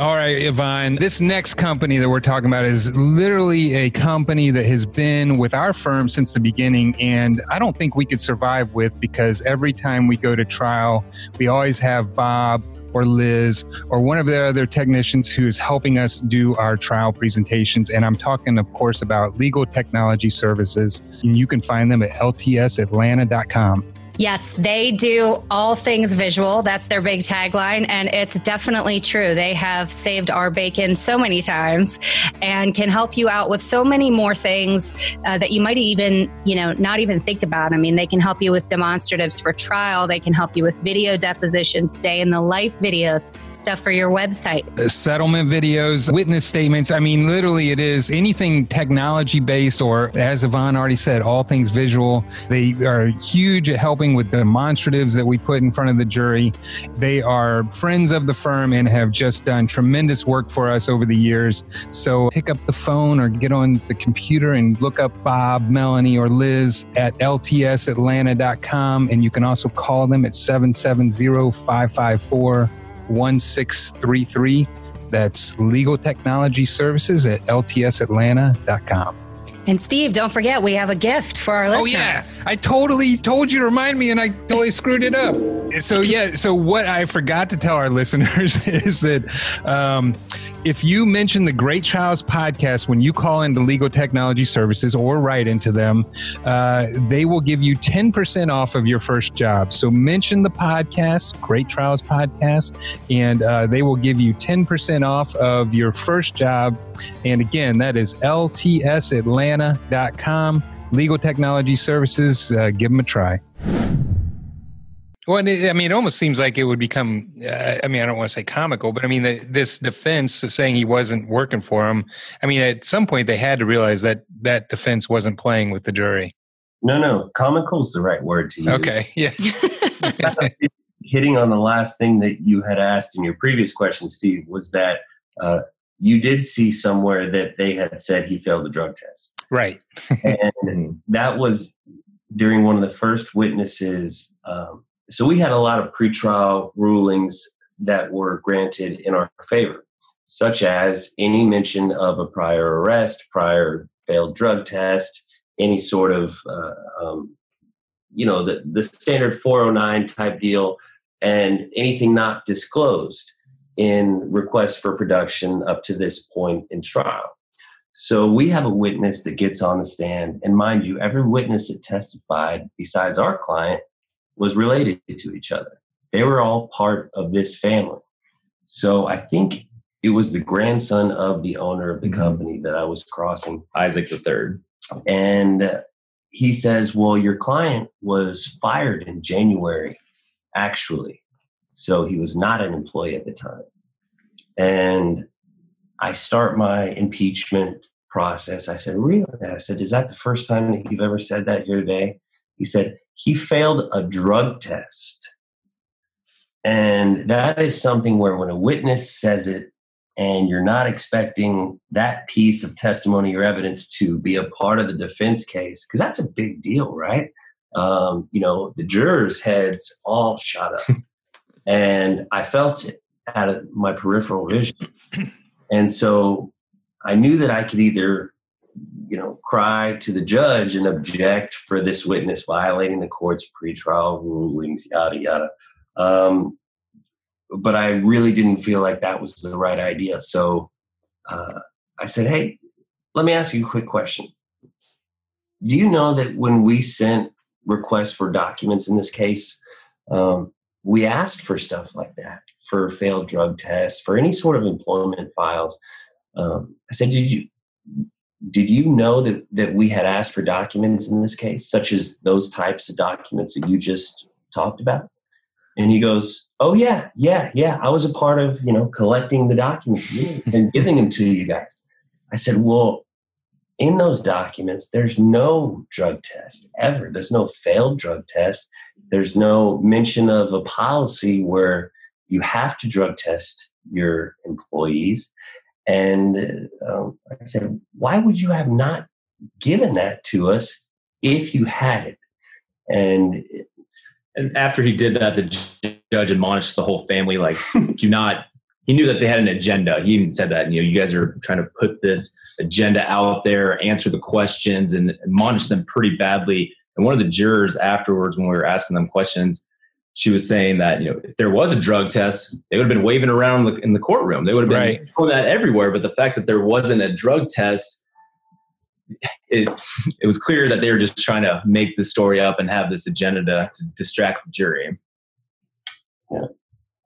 All right, Yvonne. This next company that we're talking about is literally a company that has been with our firm since the beginning, and I don't think we could survive with because every time we go to trial, we always have Bob or Liz or one of the other technicians who is helping us do our trial presentations. And I'm talking, of course, about legal technology services. And you can find them at ltsatlanta.com. Yes, they do all things visual. That's their big tagline. And it's definitely true. They have saved our bacon so many times and can help you out with so many more things uh, that you might even, you know, not even think about. I mean, they can help you with demonstratives for trial, they can help you with video depositions, day in the life videos, stuff for your website, uh, settlement videos, witness statements. I mean, literally, it is anything technology based, or as Yvonne already said, all things visual. They are huge at helping with demonstratives that we put in front of the jury. They are friends of the firm and have just done tremendous work for us over the years. So pick up the phone or get on the computer and look up Bob, Melanie, or Liz at ltsatlanta.com. And you can also call them at 770 554 1633. That's Legal Technology Services at ltsatlanta.com. And Steve, don't forget, we have a gift for our listeners. Oh, yeah. I totally told you to remind me and I totally screwed it up. So, yeah. So, what I forgot to tell our listeners is that um, if you mention the Great Trials podcast when you call into Legal Technology Services or write into them, uh, they will give you 10% off of your first job. So, mention the podcast, Great Trials Podcast, and uh, they will give you 10% off of your first job. And again, that is LTS Atlanta atlanta.com. Legal Technology Services, uh, give them a try. Well, I mean, it almost seems like it would become, uh, I mean, I don't want to say comical, but I mean, the, this defense saying he wasn't working for him, I mean, at some point they had to realize that that defense wasn't playing with the jury. No, no, comical is the right word to use. Okay, yeah. Hitting on the last thing that you had asked in your previous question, Steve, was that uh, you did see somewhere that they had said he failed the drug test. Right. and that was during one of the first witnesses. Um, so we had a lot of pretrial rulings that were granted in our favor, such as any mention of a prior arrest, prior failed drug test, any sort of, uh, um, you know, the, the standard 409 type deal, and anything not disclosed in request for production up to this point in trial. So we have a witness that gets on the stand, and mind you, every witness that testified besides our client was related to each other. They were all part of this family. So I think it was the grandson of the owner of the mm-hmm. company that I was crossing, Isaac the third, and he says, "Well, your client was fired in January, actually." So he was not an employee at the time. And I start my impeachment process. I said, Really? I said, Is that the first time that you've ever said that here today? He said, He failed a drug test. And that is something where when a witness says it and you're not expecting that piece of testimony or evidence to be a part of the defense case, because that's a big deal, right? Um, you know, the jurors' heads all shot up. and I felt it out of my peripheral vision. And so I knew that I could either, you know, cry to the judge and object for this witness violating the court's pretrial rulings, yada, yada. Um, but I really didn't feel like that was the right idea. So uh, I said, hey, let me ask you a quick question. Do you know that when we sent requests for documents in this case, um, we asked for stuff like that for failed drug tests, for any sort of employment files. Um, I said, did you did you know that that we had asked for documents in this case, such as those types of documents that you just talked about? And he goes, Oh yeah, yeah, yeah. I was a part of you know collecting the documents and giving them to you guys. I said, Well, in those documents, there's no drug test ever. There's no failed drug test. There's no mention of a policy where you have to drug test your employees. And um, I said, why would you have not given that to us if you had it? And, and after he did that, the judge admonished the whole family, like, do not. He knew that they had an agenda. He even said that, you know, you guys are trying to put this agenda out there, answer the questions, and admonish them pretty badly. And one of the jurors afterwards, when we were asking them questions, she was saying that you know if there was a drug test, they would have been waving around in the courtroom. They would have been right. doing that everywhere. But the fact that there wasn't a drug test, it it was clear that they were just trying to make the story up and have this agenda to, to distract the jury.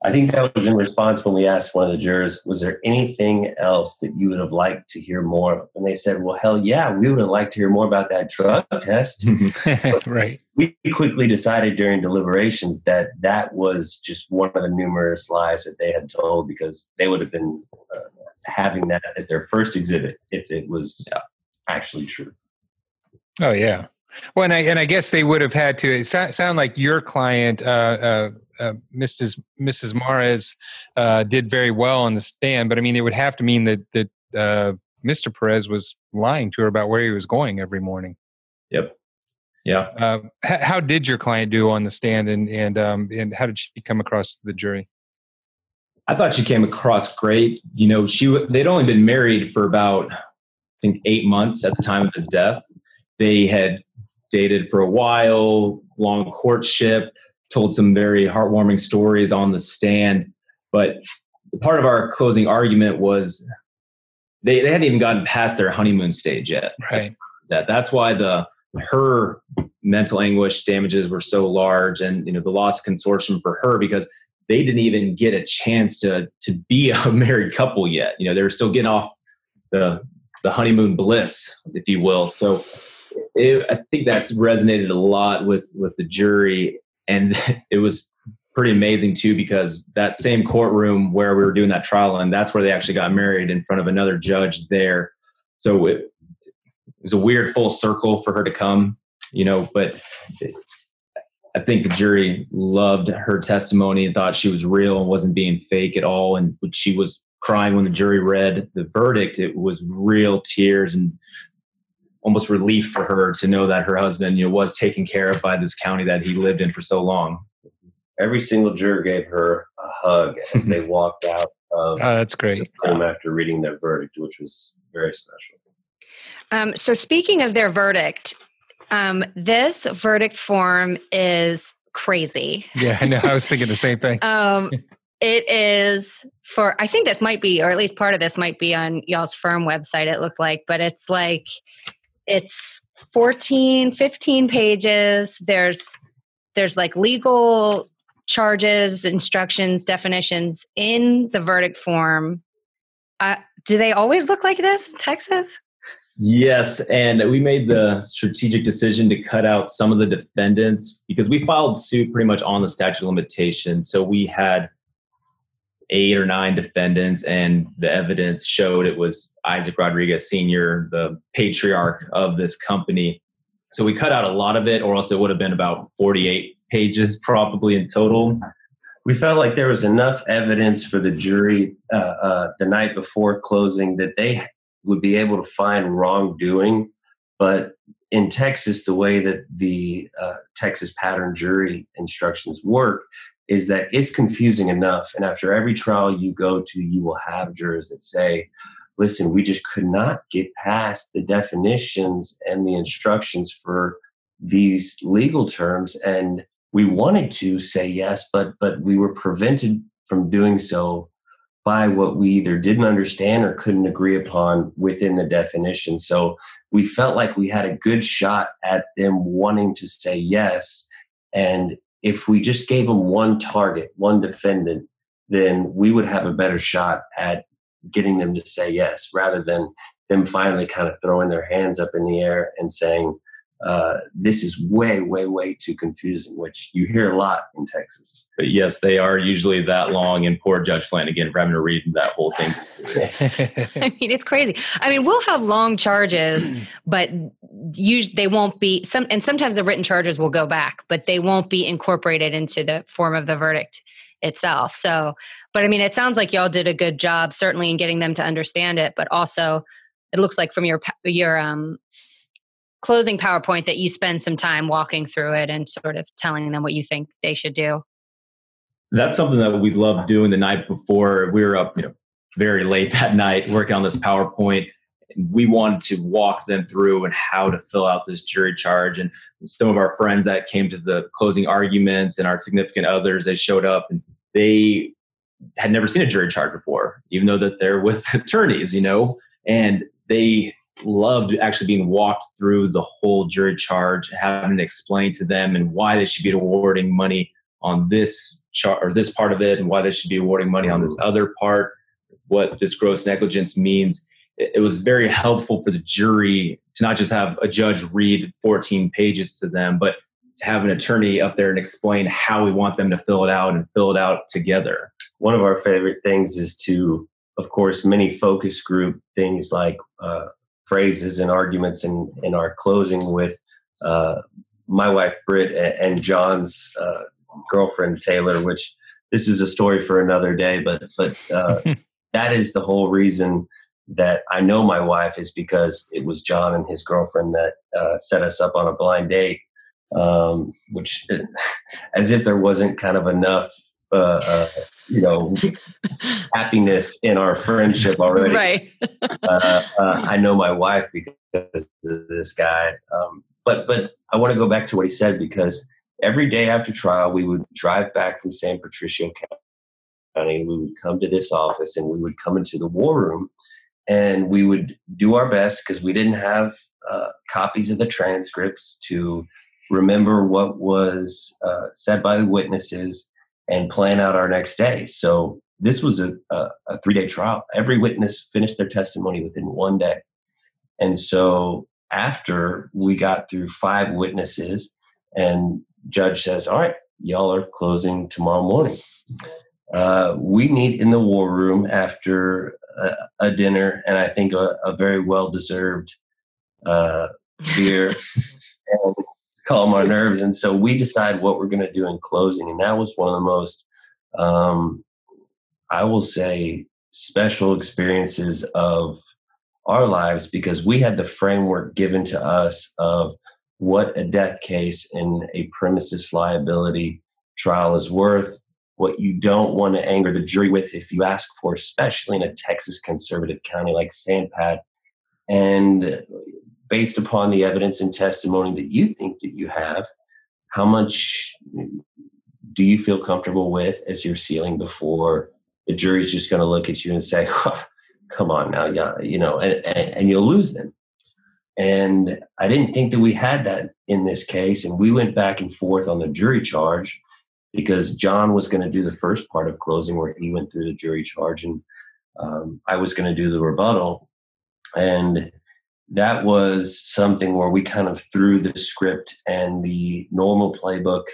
I think that was in response when we asked one of the jurors, was there anything else that you would have liked to hear more of? And they said, well, hell yeah, we would have liked to hear more about that drug test. right. We quickly decided during deliberations that that was just one of the numerous lies that they had told because they would have been uh, having that as their first exhibit if it was actually true. Oh, yeah. Well, and I, and I guess they would have had to It sound like your client, uh, uh, Mrs. Mrs. Marez uh, did very well on the stand, but I mean, it would have to mean that that uh, Mr. Perez was lying to her about where he was going every morning. Yep. Yeah. Uh, how, how, did your client do on the stand, and and um, and how did she come across the jury? I thought she came across great. You know, she they'd only been married for about I think eight months at the time of his death. They had dated for a while, long courtship told some very heartwarming stories on the stand. But part of our closing argument was they, they hadn't even gotten past their honeymoon stage yet. Right. That that's why the her mental anguish damages were so large and you know the loss consortium for her because they didn't even get a chance to to be a married couple yet. You know, they were still getting off the the honeymoon bliss, if you will. So it, I think that's resonated a lot with with the jury and it was pretty amazing too because that same courtroom where we were doing that trial and that's where they actually got married in front of another judge there. So it, it was a weird full circle for her to come you know but i think the jury loved her testimony and thought she was real and wasn't being fake at all. And she was crying when the jury read the verdict. It was real tears and almost relief for her to know that her husband you know was taken care of by this county that he lived in for so long. Every single juror gave her a hug as they walked out of oh that's great. after reading their verdict which was very special. Um, so speaking of their verdict um, this verdict form is crazy. Yeah i know. I was thinking the same thing. Um, it is for i think this might be or at least part of this might be on y'all's firm website it looked like but it's like it's 14 15 pages. There's there's like legal charges instructions definitions in the verdict form. Uh, do they always look like this in texas? Yes and we made the strategic decision to cut out some of the defendants because we filed suit pretty much on the statute of limitations. So we had eight or nine defendants, and the evidence showed it was Isaac Rodriguez Sr., the patriarch of this company. So we cut out a lot of it, or else it would have been about 48 pages probably in total. We felt like there was enough evidence for the jury uh, uh, the night before closing that they would be able to find wrongdoing. But in Texas, the way that the uh, Texas pattern jury instructions work is that it's confusing enough. And after every trial you go to, you will have jurors that say, listen, we just could not get past the definitions and the instructions for these legal terms. And we wanted to say yes, but but we were prevented from doing so by what we either didn't understand or couldn't agree upon within the definition. So we felt like we had a good shot at them wanting to say yes. And if we just gave them one target, one defendant, then we would have a better shot at getting them to say yes rather than them finally kind of throwing their hands up in the air and saying, uh, this is way, way, way too confusing, which you hear a lot in Texas. But yes, they are usually that long, and poor Judge Flanagan for having to read that whole thing. I mean, it's crazy. I mean, we'll have long charges, but usually they won't be some, and sometimes the written charges will go back, but they won't be incorporated into the form of the verdict itself. So, but I mean, it sounds like y'all did a good job, certainly in getting them to understand it, but also it looks like from your your um, closing PowerPoint that you spend some time walking through it and sort of telling them what you think they should do. That's something that we love doing the night before. We were up, you know, very late that night working on this PowerPoint. And we wanted to walk them through and how to fill out this jury charge. And some of our friends that came to the closing arguments and our significant others, they showed up and they had never seen a jury charge before, even though that they're with attorneys, you know, and they loved actually being walked through the whole jury charge, having to explain to them and why they should be awarding money on this chart or this part of it, and why they should be awarding money on this other part, what this gross negligence means. It, it was very helpful for the jury to not just have a judge read 14 pages to them, but to have an attorney up there and explain how we want them to fill it out and fill it out together. One of our favorite things is to, of course, many focus group things like uh, phrases and arguments in, in our closing with uh, my wife Britt and John's uh, girlfriend Taylor, which this is a story for another day. But but uh, that is the whole reason that I know my wife is because it was John and his girlfriend that uh, set us up on a blind date. Um, which, as if there wasn't kind of enough uh, uh, you know happiness in our friendship already. Right. uh, uh, I know my wife because of this guy. Um, but but I want to go back to what he said because every day after trial we would drive back from San Patricio County and we would come to this office and we would come into the war room and we would do our best because we didn't have uh, copies of the transcripts to remember what was uh, said by the witnesses and plan out our next day. So this was a, a, a three day trial. Every witness finished their testimony within one day. And so after we got through five witnesses, and judge says, "All right, y'all are closing tomorrow morning." Uh, we meet in the war room after a, a dinner, and I think a, a very well deserved uh, beer. and calm our nerves. And so we decide what we're going to do in closing. And that was one of the most, um, I will say, special experiences of our lives because we had the framework given to us of what a death case in a premises liability trial is worth, what you don't want to anger the jury with if you ask for, especially in a Texas conservative county like San Pat. And based upon the evidence and testimony that you think that you have, how much do you feel comfortable with as you're sealing before the jury's just going to look at you and say, "Come on now, yeah," you know, and, and, and you'll lose them. And I didn't think that we had that in this case, and we went back and forth on the jury charge because John was going to do the first part of closing where he went through the jury charge, and um, I was going to do the rebuttal, and that was something where we kind of threw the script and the normal playbook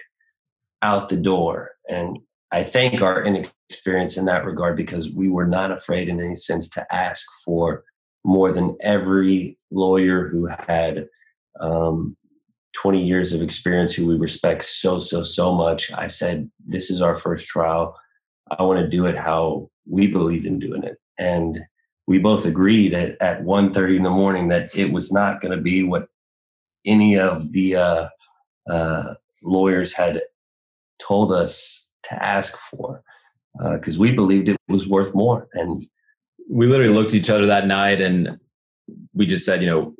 out the door. And I thank our inexperience in that regard because we were not afraid in any sense to ask for more than every lawyer who had um, 20 years of experience who we respect so, so, so much. I said, This is our first trial. I want to do it how we believe in doing it. And we both agreed at, at 1.30 in the morning that it was not going to be what any of the uh, uh, lawyers had told us to ask for because uh, we believed it was worth more and we literally looked at each other that night and we just said you know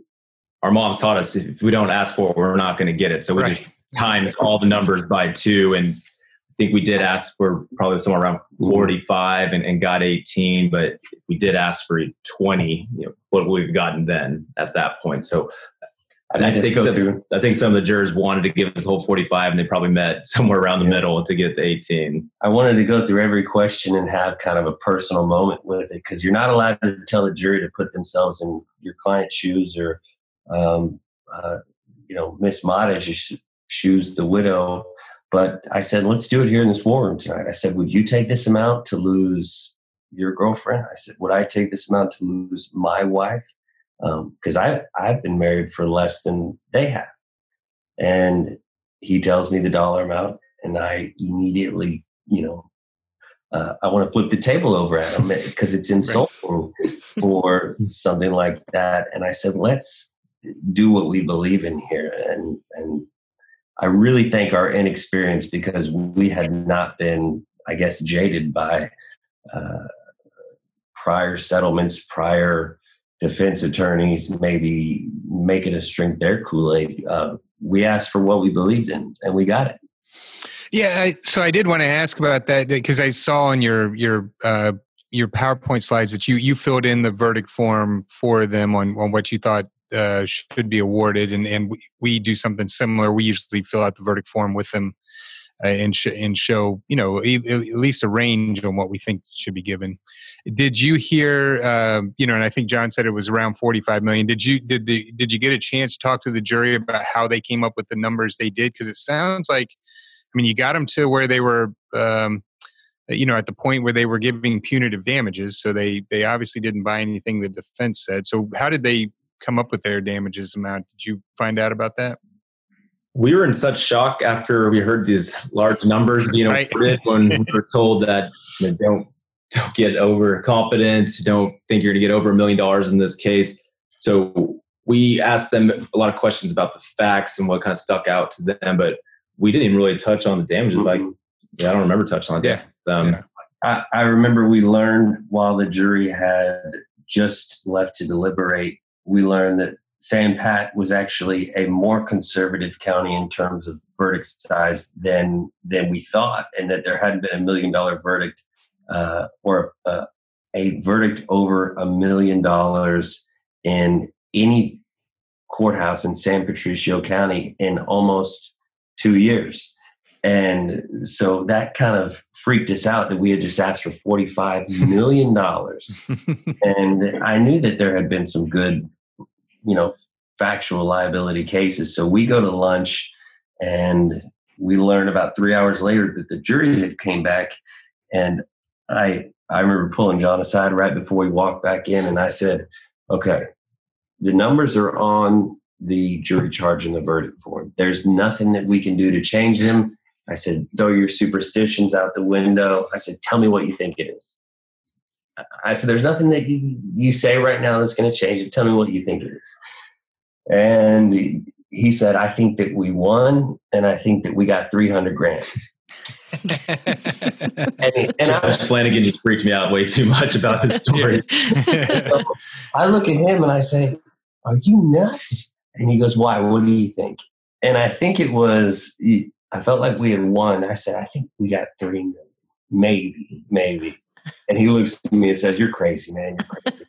our moms taught us if we don't ask for it we're not going to get it so we right. just times all the numbers by two and think we did ask for probably somewhere around 45 and, and got 18, but we did ask for 20, you know, what we've gotten then at that point. So I, I think some, I think some of the jurors wanted to give us a whole 45 and they probably met somewhere around the yeah. middle to get the 18. I wanted to go through every question and have kind of a personal moment with it because you're not allowed to tell the jury to put themselves in your client's shoes or, um, uh, you know, Miss Madage's shoes, the widow. But I said, let's do it here in this war room tonight. I said, would you take this amount to lose your girlfriend? I said, would I take this amount to lose my wife? because um, I've I've been married for less than they have, and he tells me the dollar amount, and I immediately, you know, uh, I want to flip the table over at him because it's insulting or something like that. And I said, let's do what we believe in here, and and I really thank our inexperience because we had not been, I guess, jaded by uh, prior settlements, prior defense attorneys maybe making us drink their Kool Aid. Uh, we asked for what we believed in, and we got it. Yeah, I, so I did want to ask about that because I saw on your your uh, your PowerPoint slides that you you filled in the verdict form for them on on what you thought uh, should be awarded, and and we, we do something similar. We usually fill out the verdict form with them uh, and, sh- and show you know at least a range on what we think should be given. Did you hear uh, you know? And I think John said it was around forty five million. Did you did the did you get a chance to talk to the jury about how they came up with the numbers they did? Because it sounds like I mean you got them to where they were. Um, you know at the point where they were giving punitive damages so they they obviously didn't buy anything the defense said so how did they come up with their damages amount did you find out about that we were in such shock after we heard these large numbers being right. when we were told that you know, don't don't get overconfident, don't think you're going to get over a million dollars in this case. So we asked them a lot of questions about the facts and what kind of stuck out to them, but we didn't even really touch on the damages. Mm-hmm. Like, yeah, I don't remember touching on yeah. Um, yeah. I, I remember we learned while the jury had just left to deliberate, we learned that San Pat was actually a more conservative county in terms of verdict size than than we thought, and that there hadn't been a million dollar verdict uh, or uh, a verdict over a million dollars in any courthouse in San Patricio County in almost two years. And so that kind of freaked us out that we had just asked for $45 million. and I knew that there had been some good you know factual liability cases. So we go to lunch and we learn about three hours later that the jury had came back and I I remember pulling John aside right before we walked back in and I said, okay, the numbers are on the jury charge and the verdict form. There's nothing that we can do to change them. I said, throw your superstitions out the window. I said, tell me what you think it is. I said, there's nothing that you, you say right now that's going to change it. Tell me what you think it is. And he said, I think that we won and I think that we got 300 grand. and, and Josh I, Flanagan just freaked me out way too much about this story. so I look at him and I say, Are you nuts? And he goes, Why? What do you think? And I think it was, I felt like we had won. I said, I think we got three million. Maybe, maybe. And he looks at me and says, You're crazy, man. You're crazy.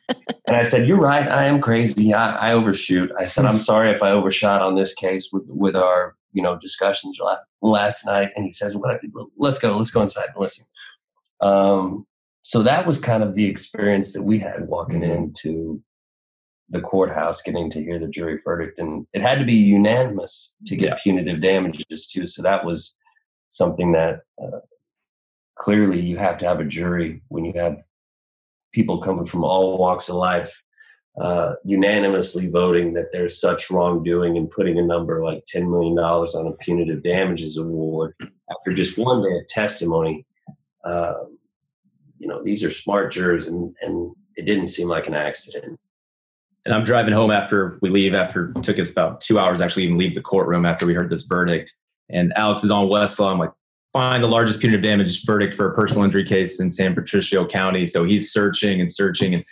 and I said, You're right. I am crazy. I, I, overshoot. I said, I'm sorry if I overshot on this case with, with our, you know, discussions last night. And he says, well, Let's go. Let's go inside and listen. Um, so that was kind of the experience that we had walking mm-hmm. into the courthouse, getting to hear the jury verdict. And it had to be unanimous to get yeah. punitive damages, too. So that was something that uh, clearly you have to have a jury when you have people coming from all walks of life uh, unanimously voting that there's such wrongdoing and putting a number like $10 million on a punitive damages award after just one day of testimony. Uh, you know, these are smart jurors, and, and it didn't seem like an accident. And I'm driving home after we leave, after it took us about two hours actually even leave the courtroom after we heard this verdict. And Alex is on Westlaw. I'm like, find the largest punitive damage verdict for a personal injury case in San Patricio County. So he's searching and searching. And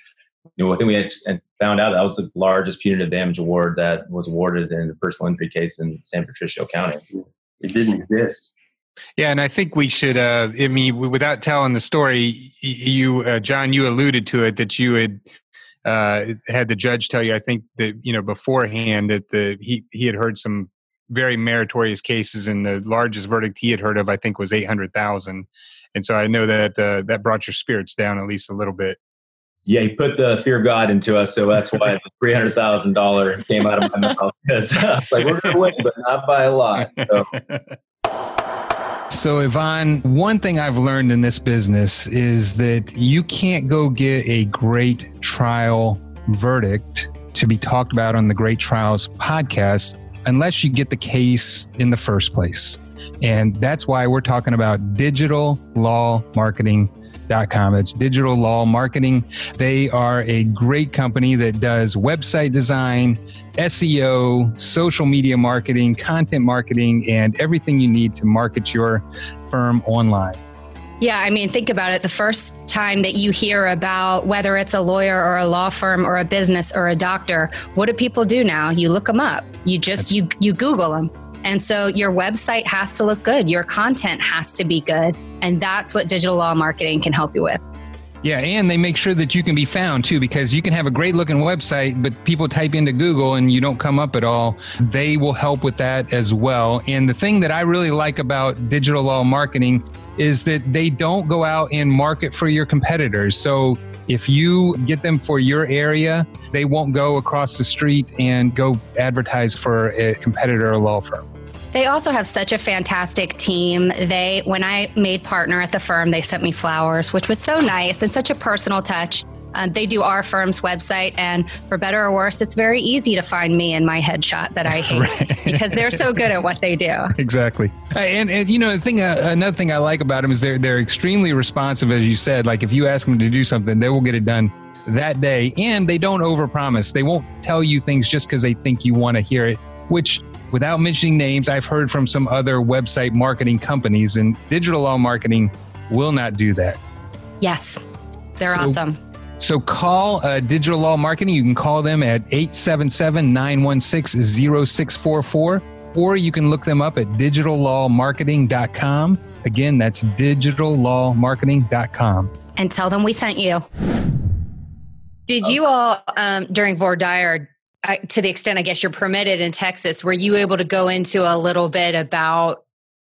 you know, I think we had found out that was the largest punitive damage award that was awarded in a personal injury case in San Patricio County. It didn't exist. Yeah, and I think we should. Uh, I mean, without telling the story, you, uh, John, you alluded to it that you had uh, had the judge tell you, I think that you know beforehand that the he he had heard some very meritorious cases, and the largest verdict he had heard of, I think, was eight hundred thousand. And so I know that uh, that brought your spirits down at least a little bit. Yeah, he put the fear of God into us, so that's why the three hundred thousand dollar came out of my mouth because like we're going to win, but not by a lot. So. So, Yvonne, one thing I've learned in this business is that you can't go get a great trial verdict to be talked about on the Great Trials podcast unless you get the case in the first place. And that's why we're talking about digital law marketing Com. It's Digital Law Marketing. They are a great company that does website design, SEO, social media marketing, content marketing, and everything you need to market your firm online. Yeah, I mean, think about it. The first time that you hear about whether it's a lawyer or a law firm or a business or a doctor, what do people do now? You look them up. You just you you Google them. And so your website has to look good, your content has to be good. And that's what digital law marketing can help you with. Yeah, and they make sure that you can be found too, because you can have a great looking website, but people type into Google and you don't come up at all. They will help with that as well. And the thing that I really like about digital law marketing is that they don't go out and market for your competitors. So if you get them for your area, they won't go across the street and go advertise for a competitor or law firm. They also have such a fantastic team. They, when I made partner at the firm, they sent me flowers, which was so nice and such a personal touch. Uh, they do our firm's website, and for better or worse, it's very easy to find me in my headshot that I hate right. because they're so good at what they do. Exactly, and and you know the thing, uh, another thing I like about them is they're they're extremely responsive, as you said. Like if you ask them to do something, they will get it done that day, and they don't overpromise. They won't tell you things just because they think you want to hear it, which without mentioning names, I've heard from some other website marketing companies, and digital law marketing will not do that. Yes, they're so, awesome. So call uh, Digital Law Marketing. You can call them at 877 916 0644, or you can look them up at digitallawmarketing.com. Again, that's digitallawmarketing.com. And tell them we sent you. Did you all, um, during voir dire, to the extent I guess you're permitted in Texas, were you able to go into a little bit about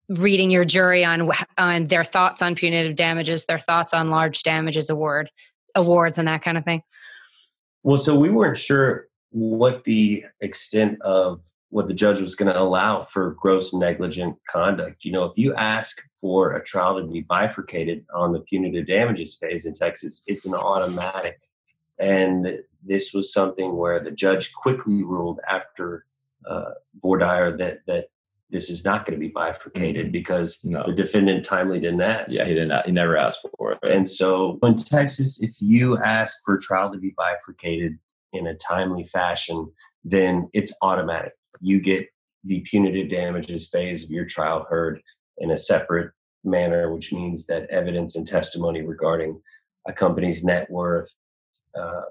reading your jury on on their thoughts on punitive damages, their thoughts on large damages award awards, and that kind of thing? Well, so we weren't sure what the extent of what the judge was going to allow for gross negligent conduct. You know, if you ask for a trial to be bifurcated on the punitive damages phase in Texas, it's an automatic. And this was something where the judge quickly ruled after uh, voir dire that that this is not going to be bifurcated mm-hmm. because no. the defendant timely didn't ask. Yeah, he didn't. He never asked for it. And so, in Texas, if you ask for a trial to be bifurcated in a timely fashion, then it's automatic. You get the punitive damages phase of your trial heard in a separate manner, which means that evidence and testimony regarding a company's net worth, uh,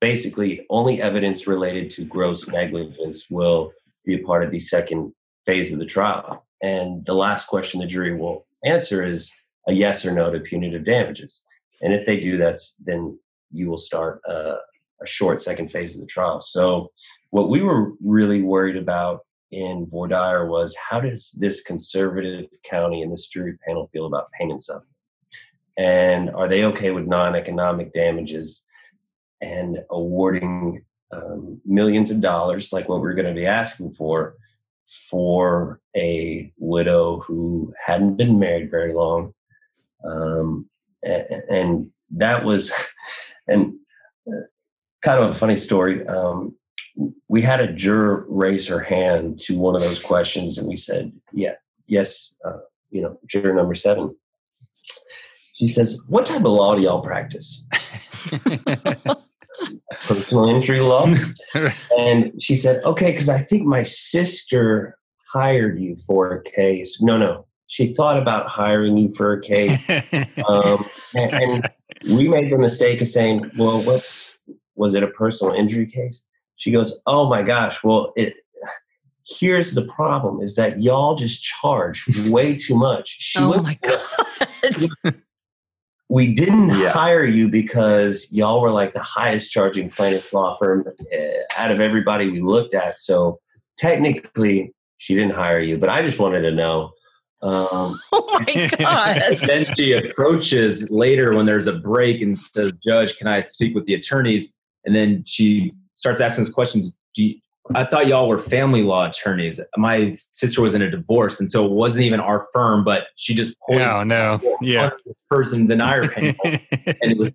basically only evidence related to gross negligence will be a part of the second phase of the trial. And the last question the jury will answer is a yes or no to punitive damages. And if they do, that's then you will start a, a short second phase of the trial. So what we were really worried about in voir dire was how does this conservative county and this jury panel feel about pain and suffering? And are they okay with non-economic damages? and awarding um, millions of dollars, like what we're going to be asking for, for a widow who hadn't been married very long. Um, and, and, that was, and uh, kind of a funny story. Um, we had a juror raise her hand to one of those questions, and we said, "Yeah, yes, uh, you know, juror number seven. She says, "What type of law do y'all practice?" personal injury law. and she said, okay, because I think my sister hired you for a case. No, no. She thought about hiring you for a case. um, and, and we made the mistake of saying, well, what was it a personal injury case? She goes, oh my gosh, well, it, here's the problem is that y'all just charge way too much. She oh my God we didn't Yeah. hire you because y'all were like the highest charging plaintiff law firm uh, out of everybody we looked at. So technically, she didn't hire you. But I just wanted to know. Um, Oh my god. then she approaches later when there's a break and says, Judge, can I speak with the attorneys? And then she starts asking us questions. Do you, I thought y'all were family law attorneys. My sister was in a divorce, and so it wasn't even our firm, but she just poisoned Oh no. Yeah. this person venire panel. and it was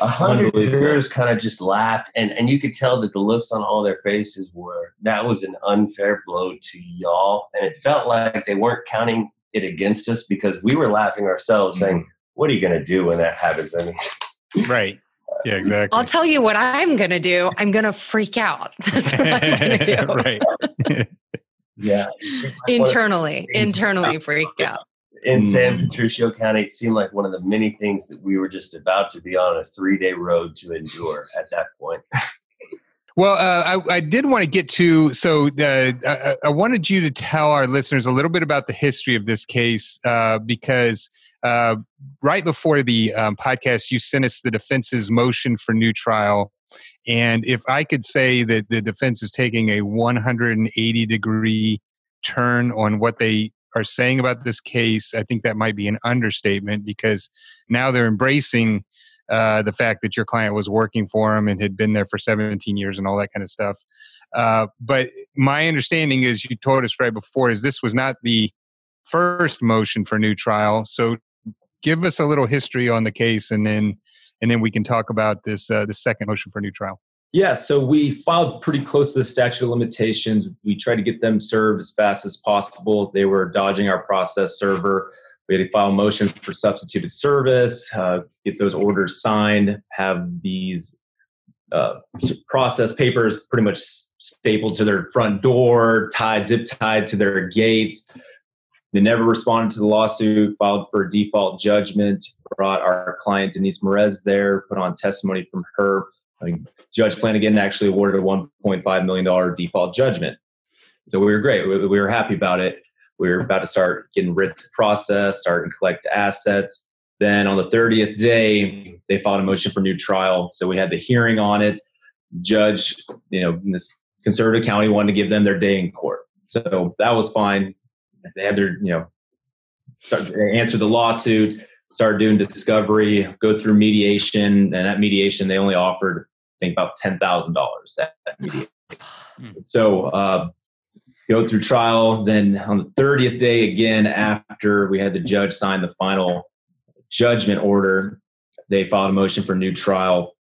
a hundred Unbelievable. jurors kind of just laughed, and and you could tell that the looks on all their faces were that was an unfair blow to y'all, and it felt like they weren't counting it against us because we were laughing ourselves, saying, mm-hmm. "What are you going to do when that happens?" I mean, right. Yeah, exactly. I'll tell you what I'm going to do. I'm going to freak out. That's what I'm going to do. right. yeah, Internally, internally freak out. in San Mm. Patricio County, it seemed like one of the many things that we were just about to be on a three day road to endure at that point. Well, uh, I, I did want to get to, so uh, I, I wanted you to tell our listeners a little bit about the history of this case uh, because uh, right before the um, podcast, you sent us the defense's motion for new trial. And if I could say that the defense is taking a 180 degree turn on what they are saying about this case, I think that might be an understatement because now they're embracing uh, the fact that your client was working for him and had been there for 17 years and all that kind of stuff. Uh, but my understanding is you told us right before is this was not the first motion for new trial. So give us a little history on the case and then and then we can talk about this uh, the second motion for a new trial. Yeah, so we filed pretty close to the statute of limitations. We tried to get them served as fast as possible. They were dodging our process server. We had to file motions for substituted service, uh, get those orders signed, have these uh, process papers pretty much stapled to their front door, tied, zip tied to their gates. They never responded to the lawsuit, filed for a default judgment, brought our client Denise Marez there, put on testimony from her. I mean, Judge Flanagan actually awarded a $1.5 million default judgment. So we were great. We, we were happy about it. We were about to start getting writs processed, start and collect assets. Then on the 30th day, they filed a motion for new trial. So we had the hearing on it. Judge, you know, in this conservative county wanted to give them their day in court. So that was fine. They had their, you know, start, they answered the lawsuit, start doing discovery, go through mediation. And at mediation, they only offered I think about ten thousand dollars at mediation. So uh, go through trial. Then on the thirtieth day, again after we had the judge sign the final judgment order, they filed a motion for new trial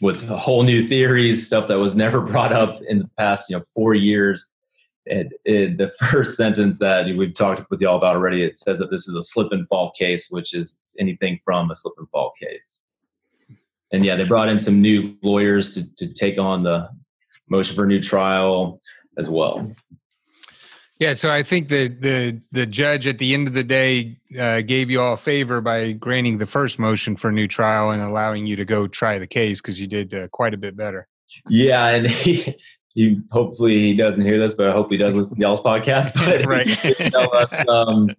with a whole new theories, stuff that was never brought up in the past, you know, four years. It, it, the first sentence that we've talked with y'all about already, it says that this is a slip and fall case, which is anything from a slip and fall case and yeah, they brought in some new lawyers to, to take on the motion for a new trial as well. Yeah, so I think the the the judge at the end of the day uh, gave you all a favor by granting the first motion for new trial and allowing you to go try the case because you did uh, quite a bit better. Yeah, and he, he hopefully he doesn't hear this, but I hope he does listen to y'all's podcast. But Right. tell us, um,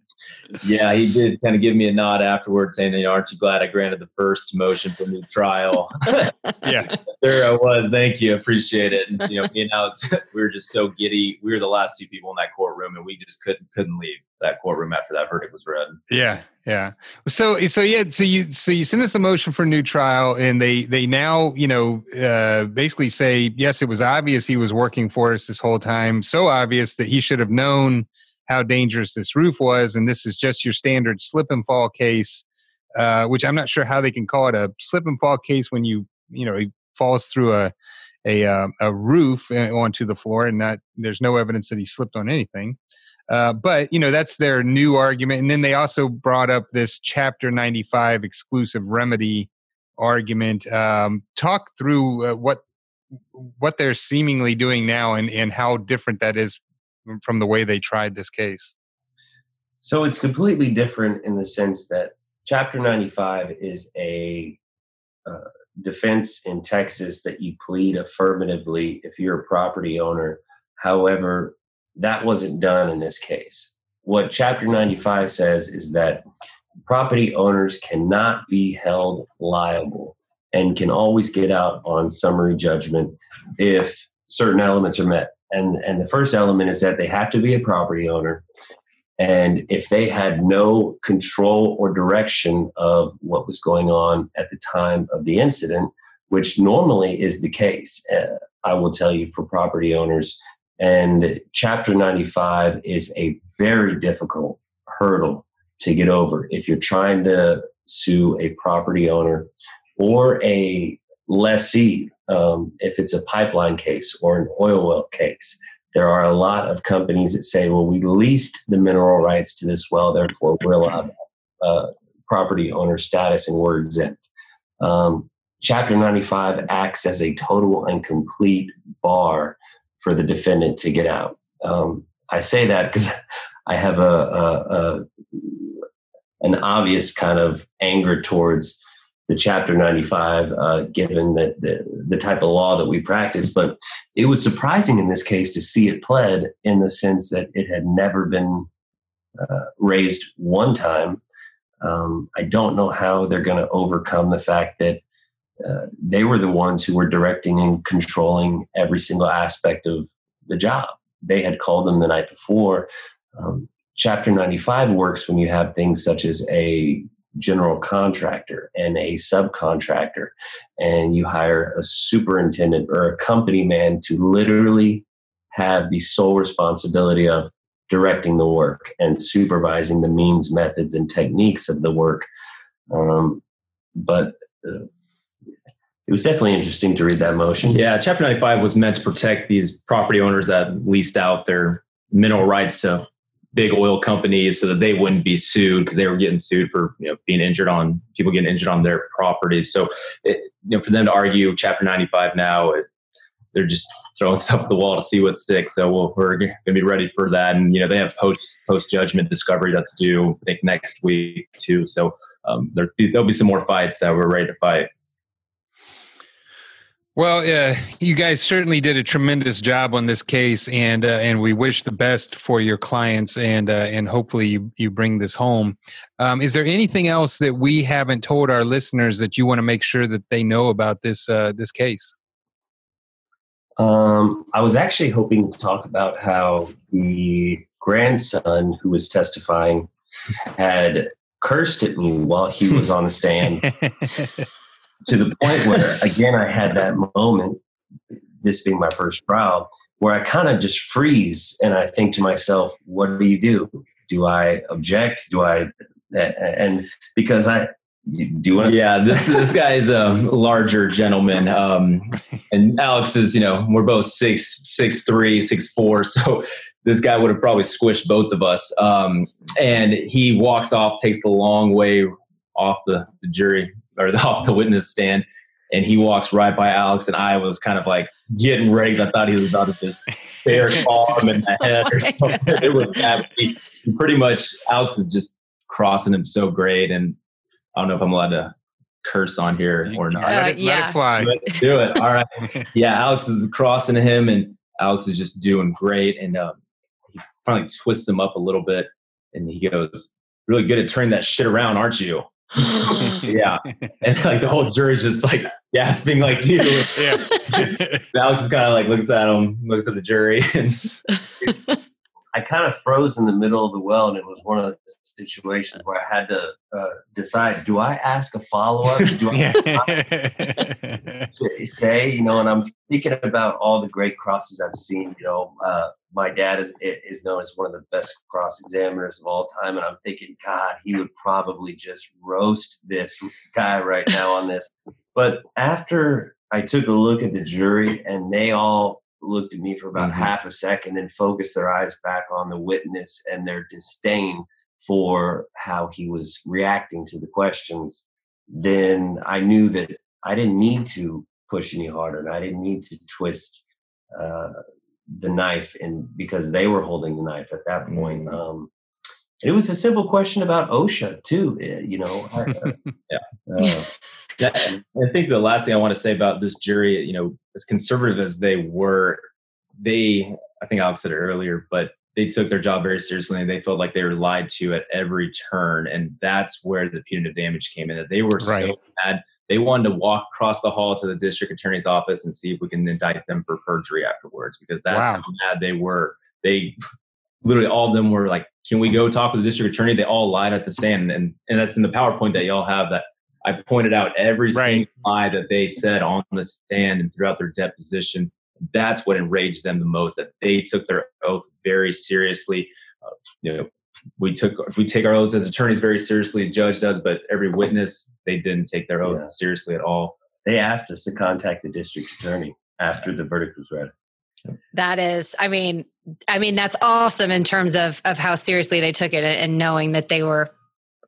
yeah, he did kind of give me a nod afterwards, saying, "You know, aren't you glad I granted the first motion for new trial?" Yeah, there I was. Thank you, appreciate it. And you know, me and Alex, we were just so giddy. We were the last two people in that courtroom, and we just couldn't couldn't leave that courtroom after that verdict was read. yeah, yeah. So so yeah, so you so you sent us a motion for new trial, and they they now you know uh, basically say yes, it was obvious he was working for us this whole time, so obvious that he should have known how dangerous this roof was, and this is just your standard slip and fall case. Uh, which I'm not sure how they can call it a slip and fall case when you you know he falls through a a uh, a roof uh, onto the floor and not there's no evidence that he slipped on anything. Uh, but you know that's their new argument, and then they also brought up this Chapter 95 exclusive remedy argument. Um, talk through uh, what what they're seemingly doing now, and and how different that is from the way they tried this case. So it's completely different in the sense that Chapter 95 is a uh, defense in Texas that you plead affirmatively if you're a property owner. However, that wasn't done in this case. What Chapter 95 says is that property owners cannot be held liable and can always get out on summary judgment if certain elements are met. And, and the first element is that they have to be a property owner. And if they had no control or direction of what was going on at the time of the incident, which normally is the case, uh, I will tell you for property owners. And Chapter 95 is a very difficult hurdle to get over if you're trying to sue a property owner or a lessee, um, if it's a pipeline case or an oil well case. There are a lot of companies that say, well, we leased the mineral rights to this well, therefore we're allowed uh, property owner status and we're exempt. Um, Chapter 95 acts as a total and complete bar for the defendant to get out. Um, I say that because I have a, a, a, an obvious kind of anger towards the Chapter 95, uh, given that the, the type of law that we practice. But it was surprising in this case to see it pled in the sense that it had never been uh, raised one time. Um, I don't know how they're going to overcome the fact that uh, they were the ones who were directing and controlling every single aspect of the job. They had called them the night before. Um, Chapter 95 works when you have things such as a general contractor and a subcontractor, and you hire a superintendent or a company man to literally have the sole responsibility of directing the work and supervising the means, methods, and techniques of the work. Um, but uh, it was definitely interesting to read that motion. Yeah, Chapter 95 was meant to protect these property owners that leased out their mineral rights to big oil companies so that they wouldn't be sued because they were getting sued for you know being injured on people getting injured on their properties. So it, you know for them to argue Chapter 95 now, it, they're just throwing stuff at the wall to see what sticks. So we we are going to be ready for that. And you know they have post post judgment discovery that's due I think next week too. So um, there, there'll be some more fights that we're ready to fight. Well, uh, you guys certainly did a tremendous job on this case, and uh, and we wish the best for your clients, and uh, and hopefully you, you bring this home. Um, is there anything else that we haven't told our listeners that you want to make sure that they know about this uh, this case? Um, I was actually hoping to talk about how the grandson who was testifying had cursed at me while he was on the stand. to the point where again I had that moment, this being my first trial, where I kind of just freeze and I think to myself, what do you do? Do I object? Do I and because I do you want to? Yeah, this this guy is a larger gentleman, um, and Alex is you know we're both six six three six four, so this guy would have probably squished both of us. Um, and he walks off, takes the long way off the, the jury or off the witness stand, and he walks right by Alex, and I was kind of like getting ready. I thought he was about to just bear claw him in the head or something. It was that he, pretty much Alex is just crossing him so great, and I don't know if I'm allowed to curse on here or not. Uh, let, it, yeah. let it fly. Do it. All right. Yeah, Alex is crossing him, and Alex is just doing great, and um, he finally twists him up a little bit, and he goes, "Really good at turning that shit around, aren't you?" yeah. And like the whole jury's just like gasping like you. Yeah. Alex just kind of like looks at him, looks at the jury and I kind of froze in the middle of the well, and it was one of the situations where I had to uh, decide: do I ask a follow up? Do I say, you know? And I'm thinking about all the great crosses I've seen. You know, uh, my dad is is known as one of the best cross examiners of all time, and I'm thinking, God, he would probably just roast this guy right now on this. But after I took a look at the jury, and they all looked at me for about mm-hmm. half a second, then focused their eyes back on the witness and their disdain for how he was reacting to the questions, then I knew that I didn't need to push any harder and I didn't need to twist uh, the knife and because they were holding the knife at that point. Mm-hmm. Um, it was a simple question about OSHA too. Eh, you know, uh, yeah. Uh, I think the last thing I want to say about this jury, you know, as conservative as they were, they, I think Alex said it earlier, but they took their job very seriously and they felt like they were lied to at every turn. And that's where the punitive damage came in. That they were right. so mad. They wanted to walk across the hall to the district attorney's office and see if we can indict them for perjury afterwards because that's wow. how mad they were. They literally all of them were like, "Can we go talk to the district attorney?" They all lied at the stand, and and that's in the PowerPoint that y'all have that I pointed out every right. single lie that they said on the stand and throughout their deposition that's what enraged them the most that they took their oath very seriously uh, you know we took we take our oaths as attorneys very seriously the judge does but every witness they didn't take their oaths yeah. seriously at all they asked us to contact the district attorney after the verdict was read that is i mean i mean that's awesome in terms of of how seriously they took it and knowing that they were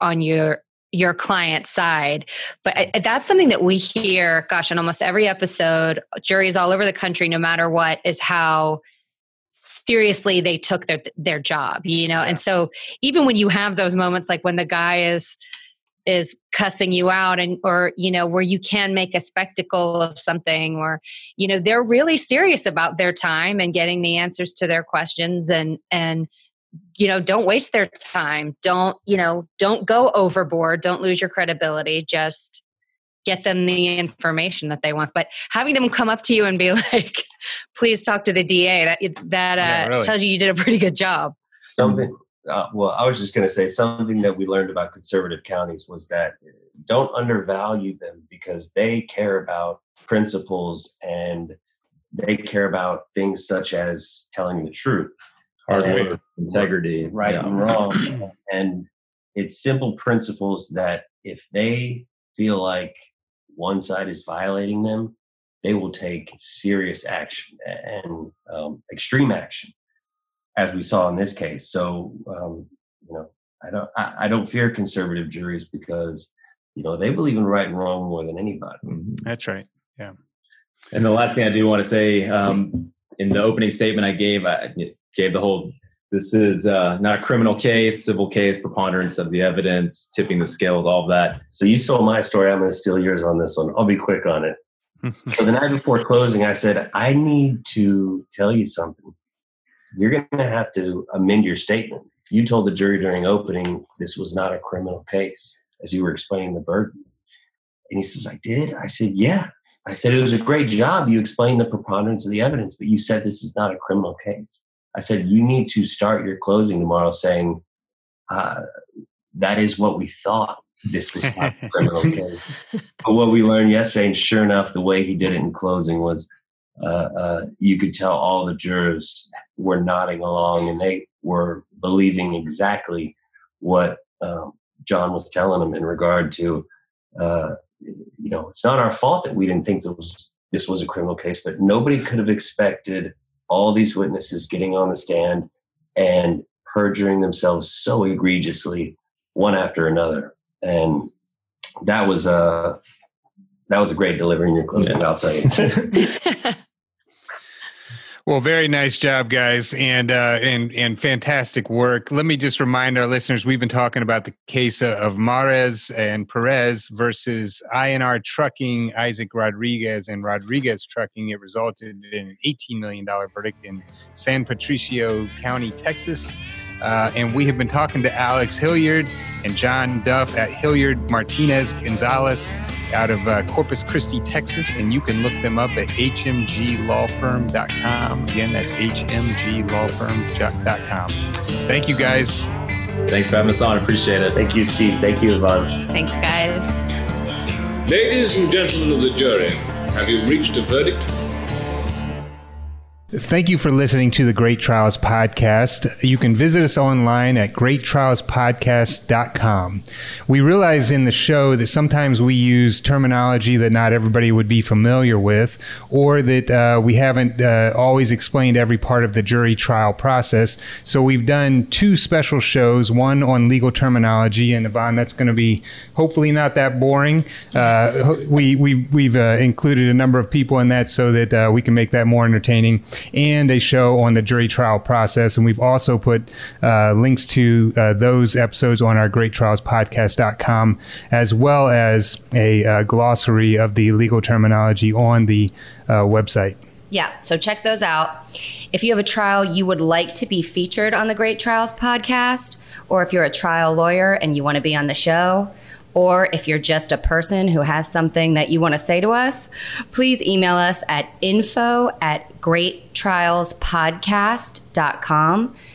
on your your client side. But I, that's something that we hear, gosh, in almost every episode, juries all over the country, no matter what, is how seriously they took their their job, you know. Yeah. And so even when you have those moments like when the guy is is cussing you out and or you know where you can make a spectacle of something or you know they're really serious about their time and getting the answers to their questions and and you know don't waste their time. Don't you know don't go overboard. Don't lose your credibility. Just get them the information that they want. But having them come up to you and be like please talk to the da that that uh, yeah, really. tells you you did a pretty good job. Something uh, well i was just going to say something that we learned about conservative counties was that don't undervalue them because they care about principles and they care about things such as telling the truth hard work, integrity, right yeah. and wrong. and it's simple principles that if they feel like one side is violating them, they will take serious action and um, extreme action, as we saw in this case. So, um, you know, I don't, I, I, don't fear conservative juries because, you know, they believe in right and wrong more than anybody. Mm-hmm. That's right. Yeah. And the last thing I do want to say, um, in the opening statement I gave, I, gave the whole this is uh, not a criminal case, civil case, preponderance of the evidence, tipping the scales, all of that. So you stole my story. I'm going to steal yours on this one. I'll be quick on it. so the night before closing, I said, I need to tell you something. You're going to have to amend your statement. You told the jury during opening this was not a criminal case as you were explaining the burden. And he says, I did. I said, Yeah. I said, It was a great job. You explained the preponderance of the evidence, but you said this is not a criminal case. I said, you need to start your closing tomorrow saying, uh, that is what we thought this was not a criminal case. But what we learned yesterday, and sure enough, the way he did it in closing was uh, uh, you could tell all the jurors were nodding along and they were believing exactly what um, John was telling them in regard to, uh, you know, it's not our fault that we didn't think this was, this was a criminal case, but nobody could have expected all these witnesses getting on the stand and perjuring themselves so egregiously one after another and that was a uh, that was a great delivery in your closing yeah. i'll tell you Well, very nice job, guys, and uh, and and fantastic work. Let me just remind our listeners: we've been talking about the case of Marez and Perez versus I & R Trucking, Isaac Rodriguez, and Rodriguez Trucking. It resulted in an $18 million verdict in San Patricio County, Texas. Uh, and we have been talking to Alex Hilliard and John Duff at Hilliard Martinez Gonzalez out of uh, Corpus Christi, Texas. And you can look them up at hmglawfirm.com. Again, that's hmglawfirm.com. Thank you, guys. Thanks for having us on. Appreciate it. Thank you, Steve. Thank you, Yvonne. Thanks, guys. Ladies and gentlemen of the jury, have you reached a verdict? Thank you for listening to the Great Trials Podcast. You can visit us online at greattrialspodcast.com. We realize in the show that sometimes we use terminology that not everybody would be familiar with, or that uh, we haven't uh, always explained every part of the jury trial process. So we've done two special shows one on legal terminology, and Yvonne, that's going to be hopefully not that boring. Uh, we, we, we've uh, included a number of people in that so that uh, we can make that more entertaining and a show on the jury trial process. And we've also put uh, links to uh, those episodes on our greattrialspodcast.com, as well as a uh, glossary of the legal terminology on the uh, website. Yeah, so check those out. If you have a trial you would like to be featured on the Great Trials podcast, or if you're a trial lawyer and you want to be on the show, or if you're just a person who has something that you want to say to us, please email us at info at greattrialspodcast.com.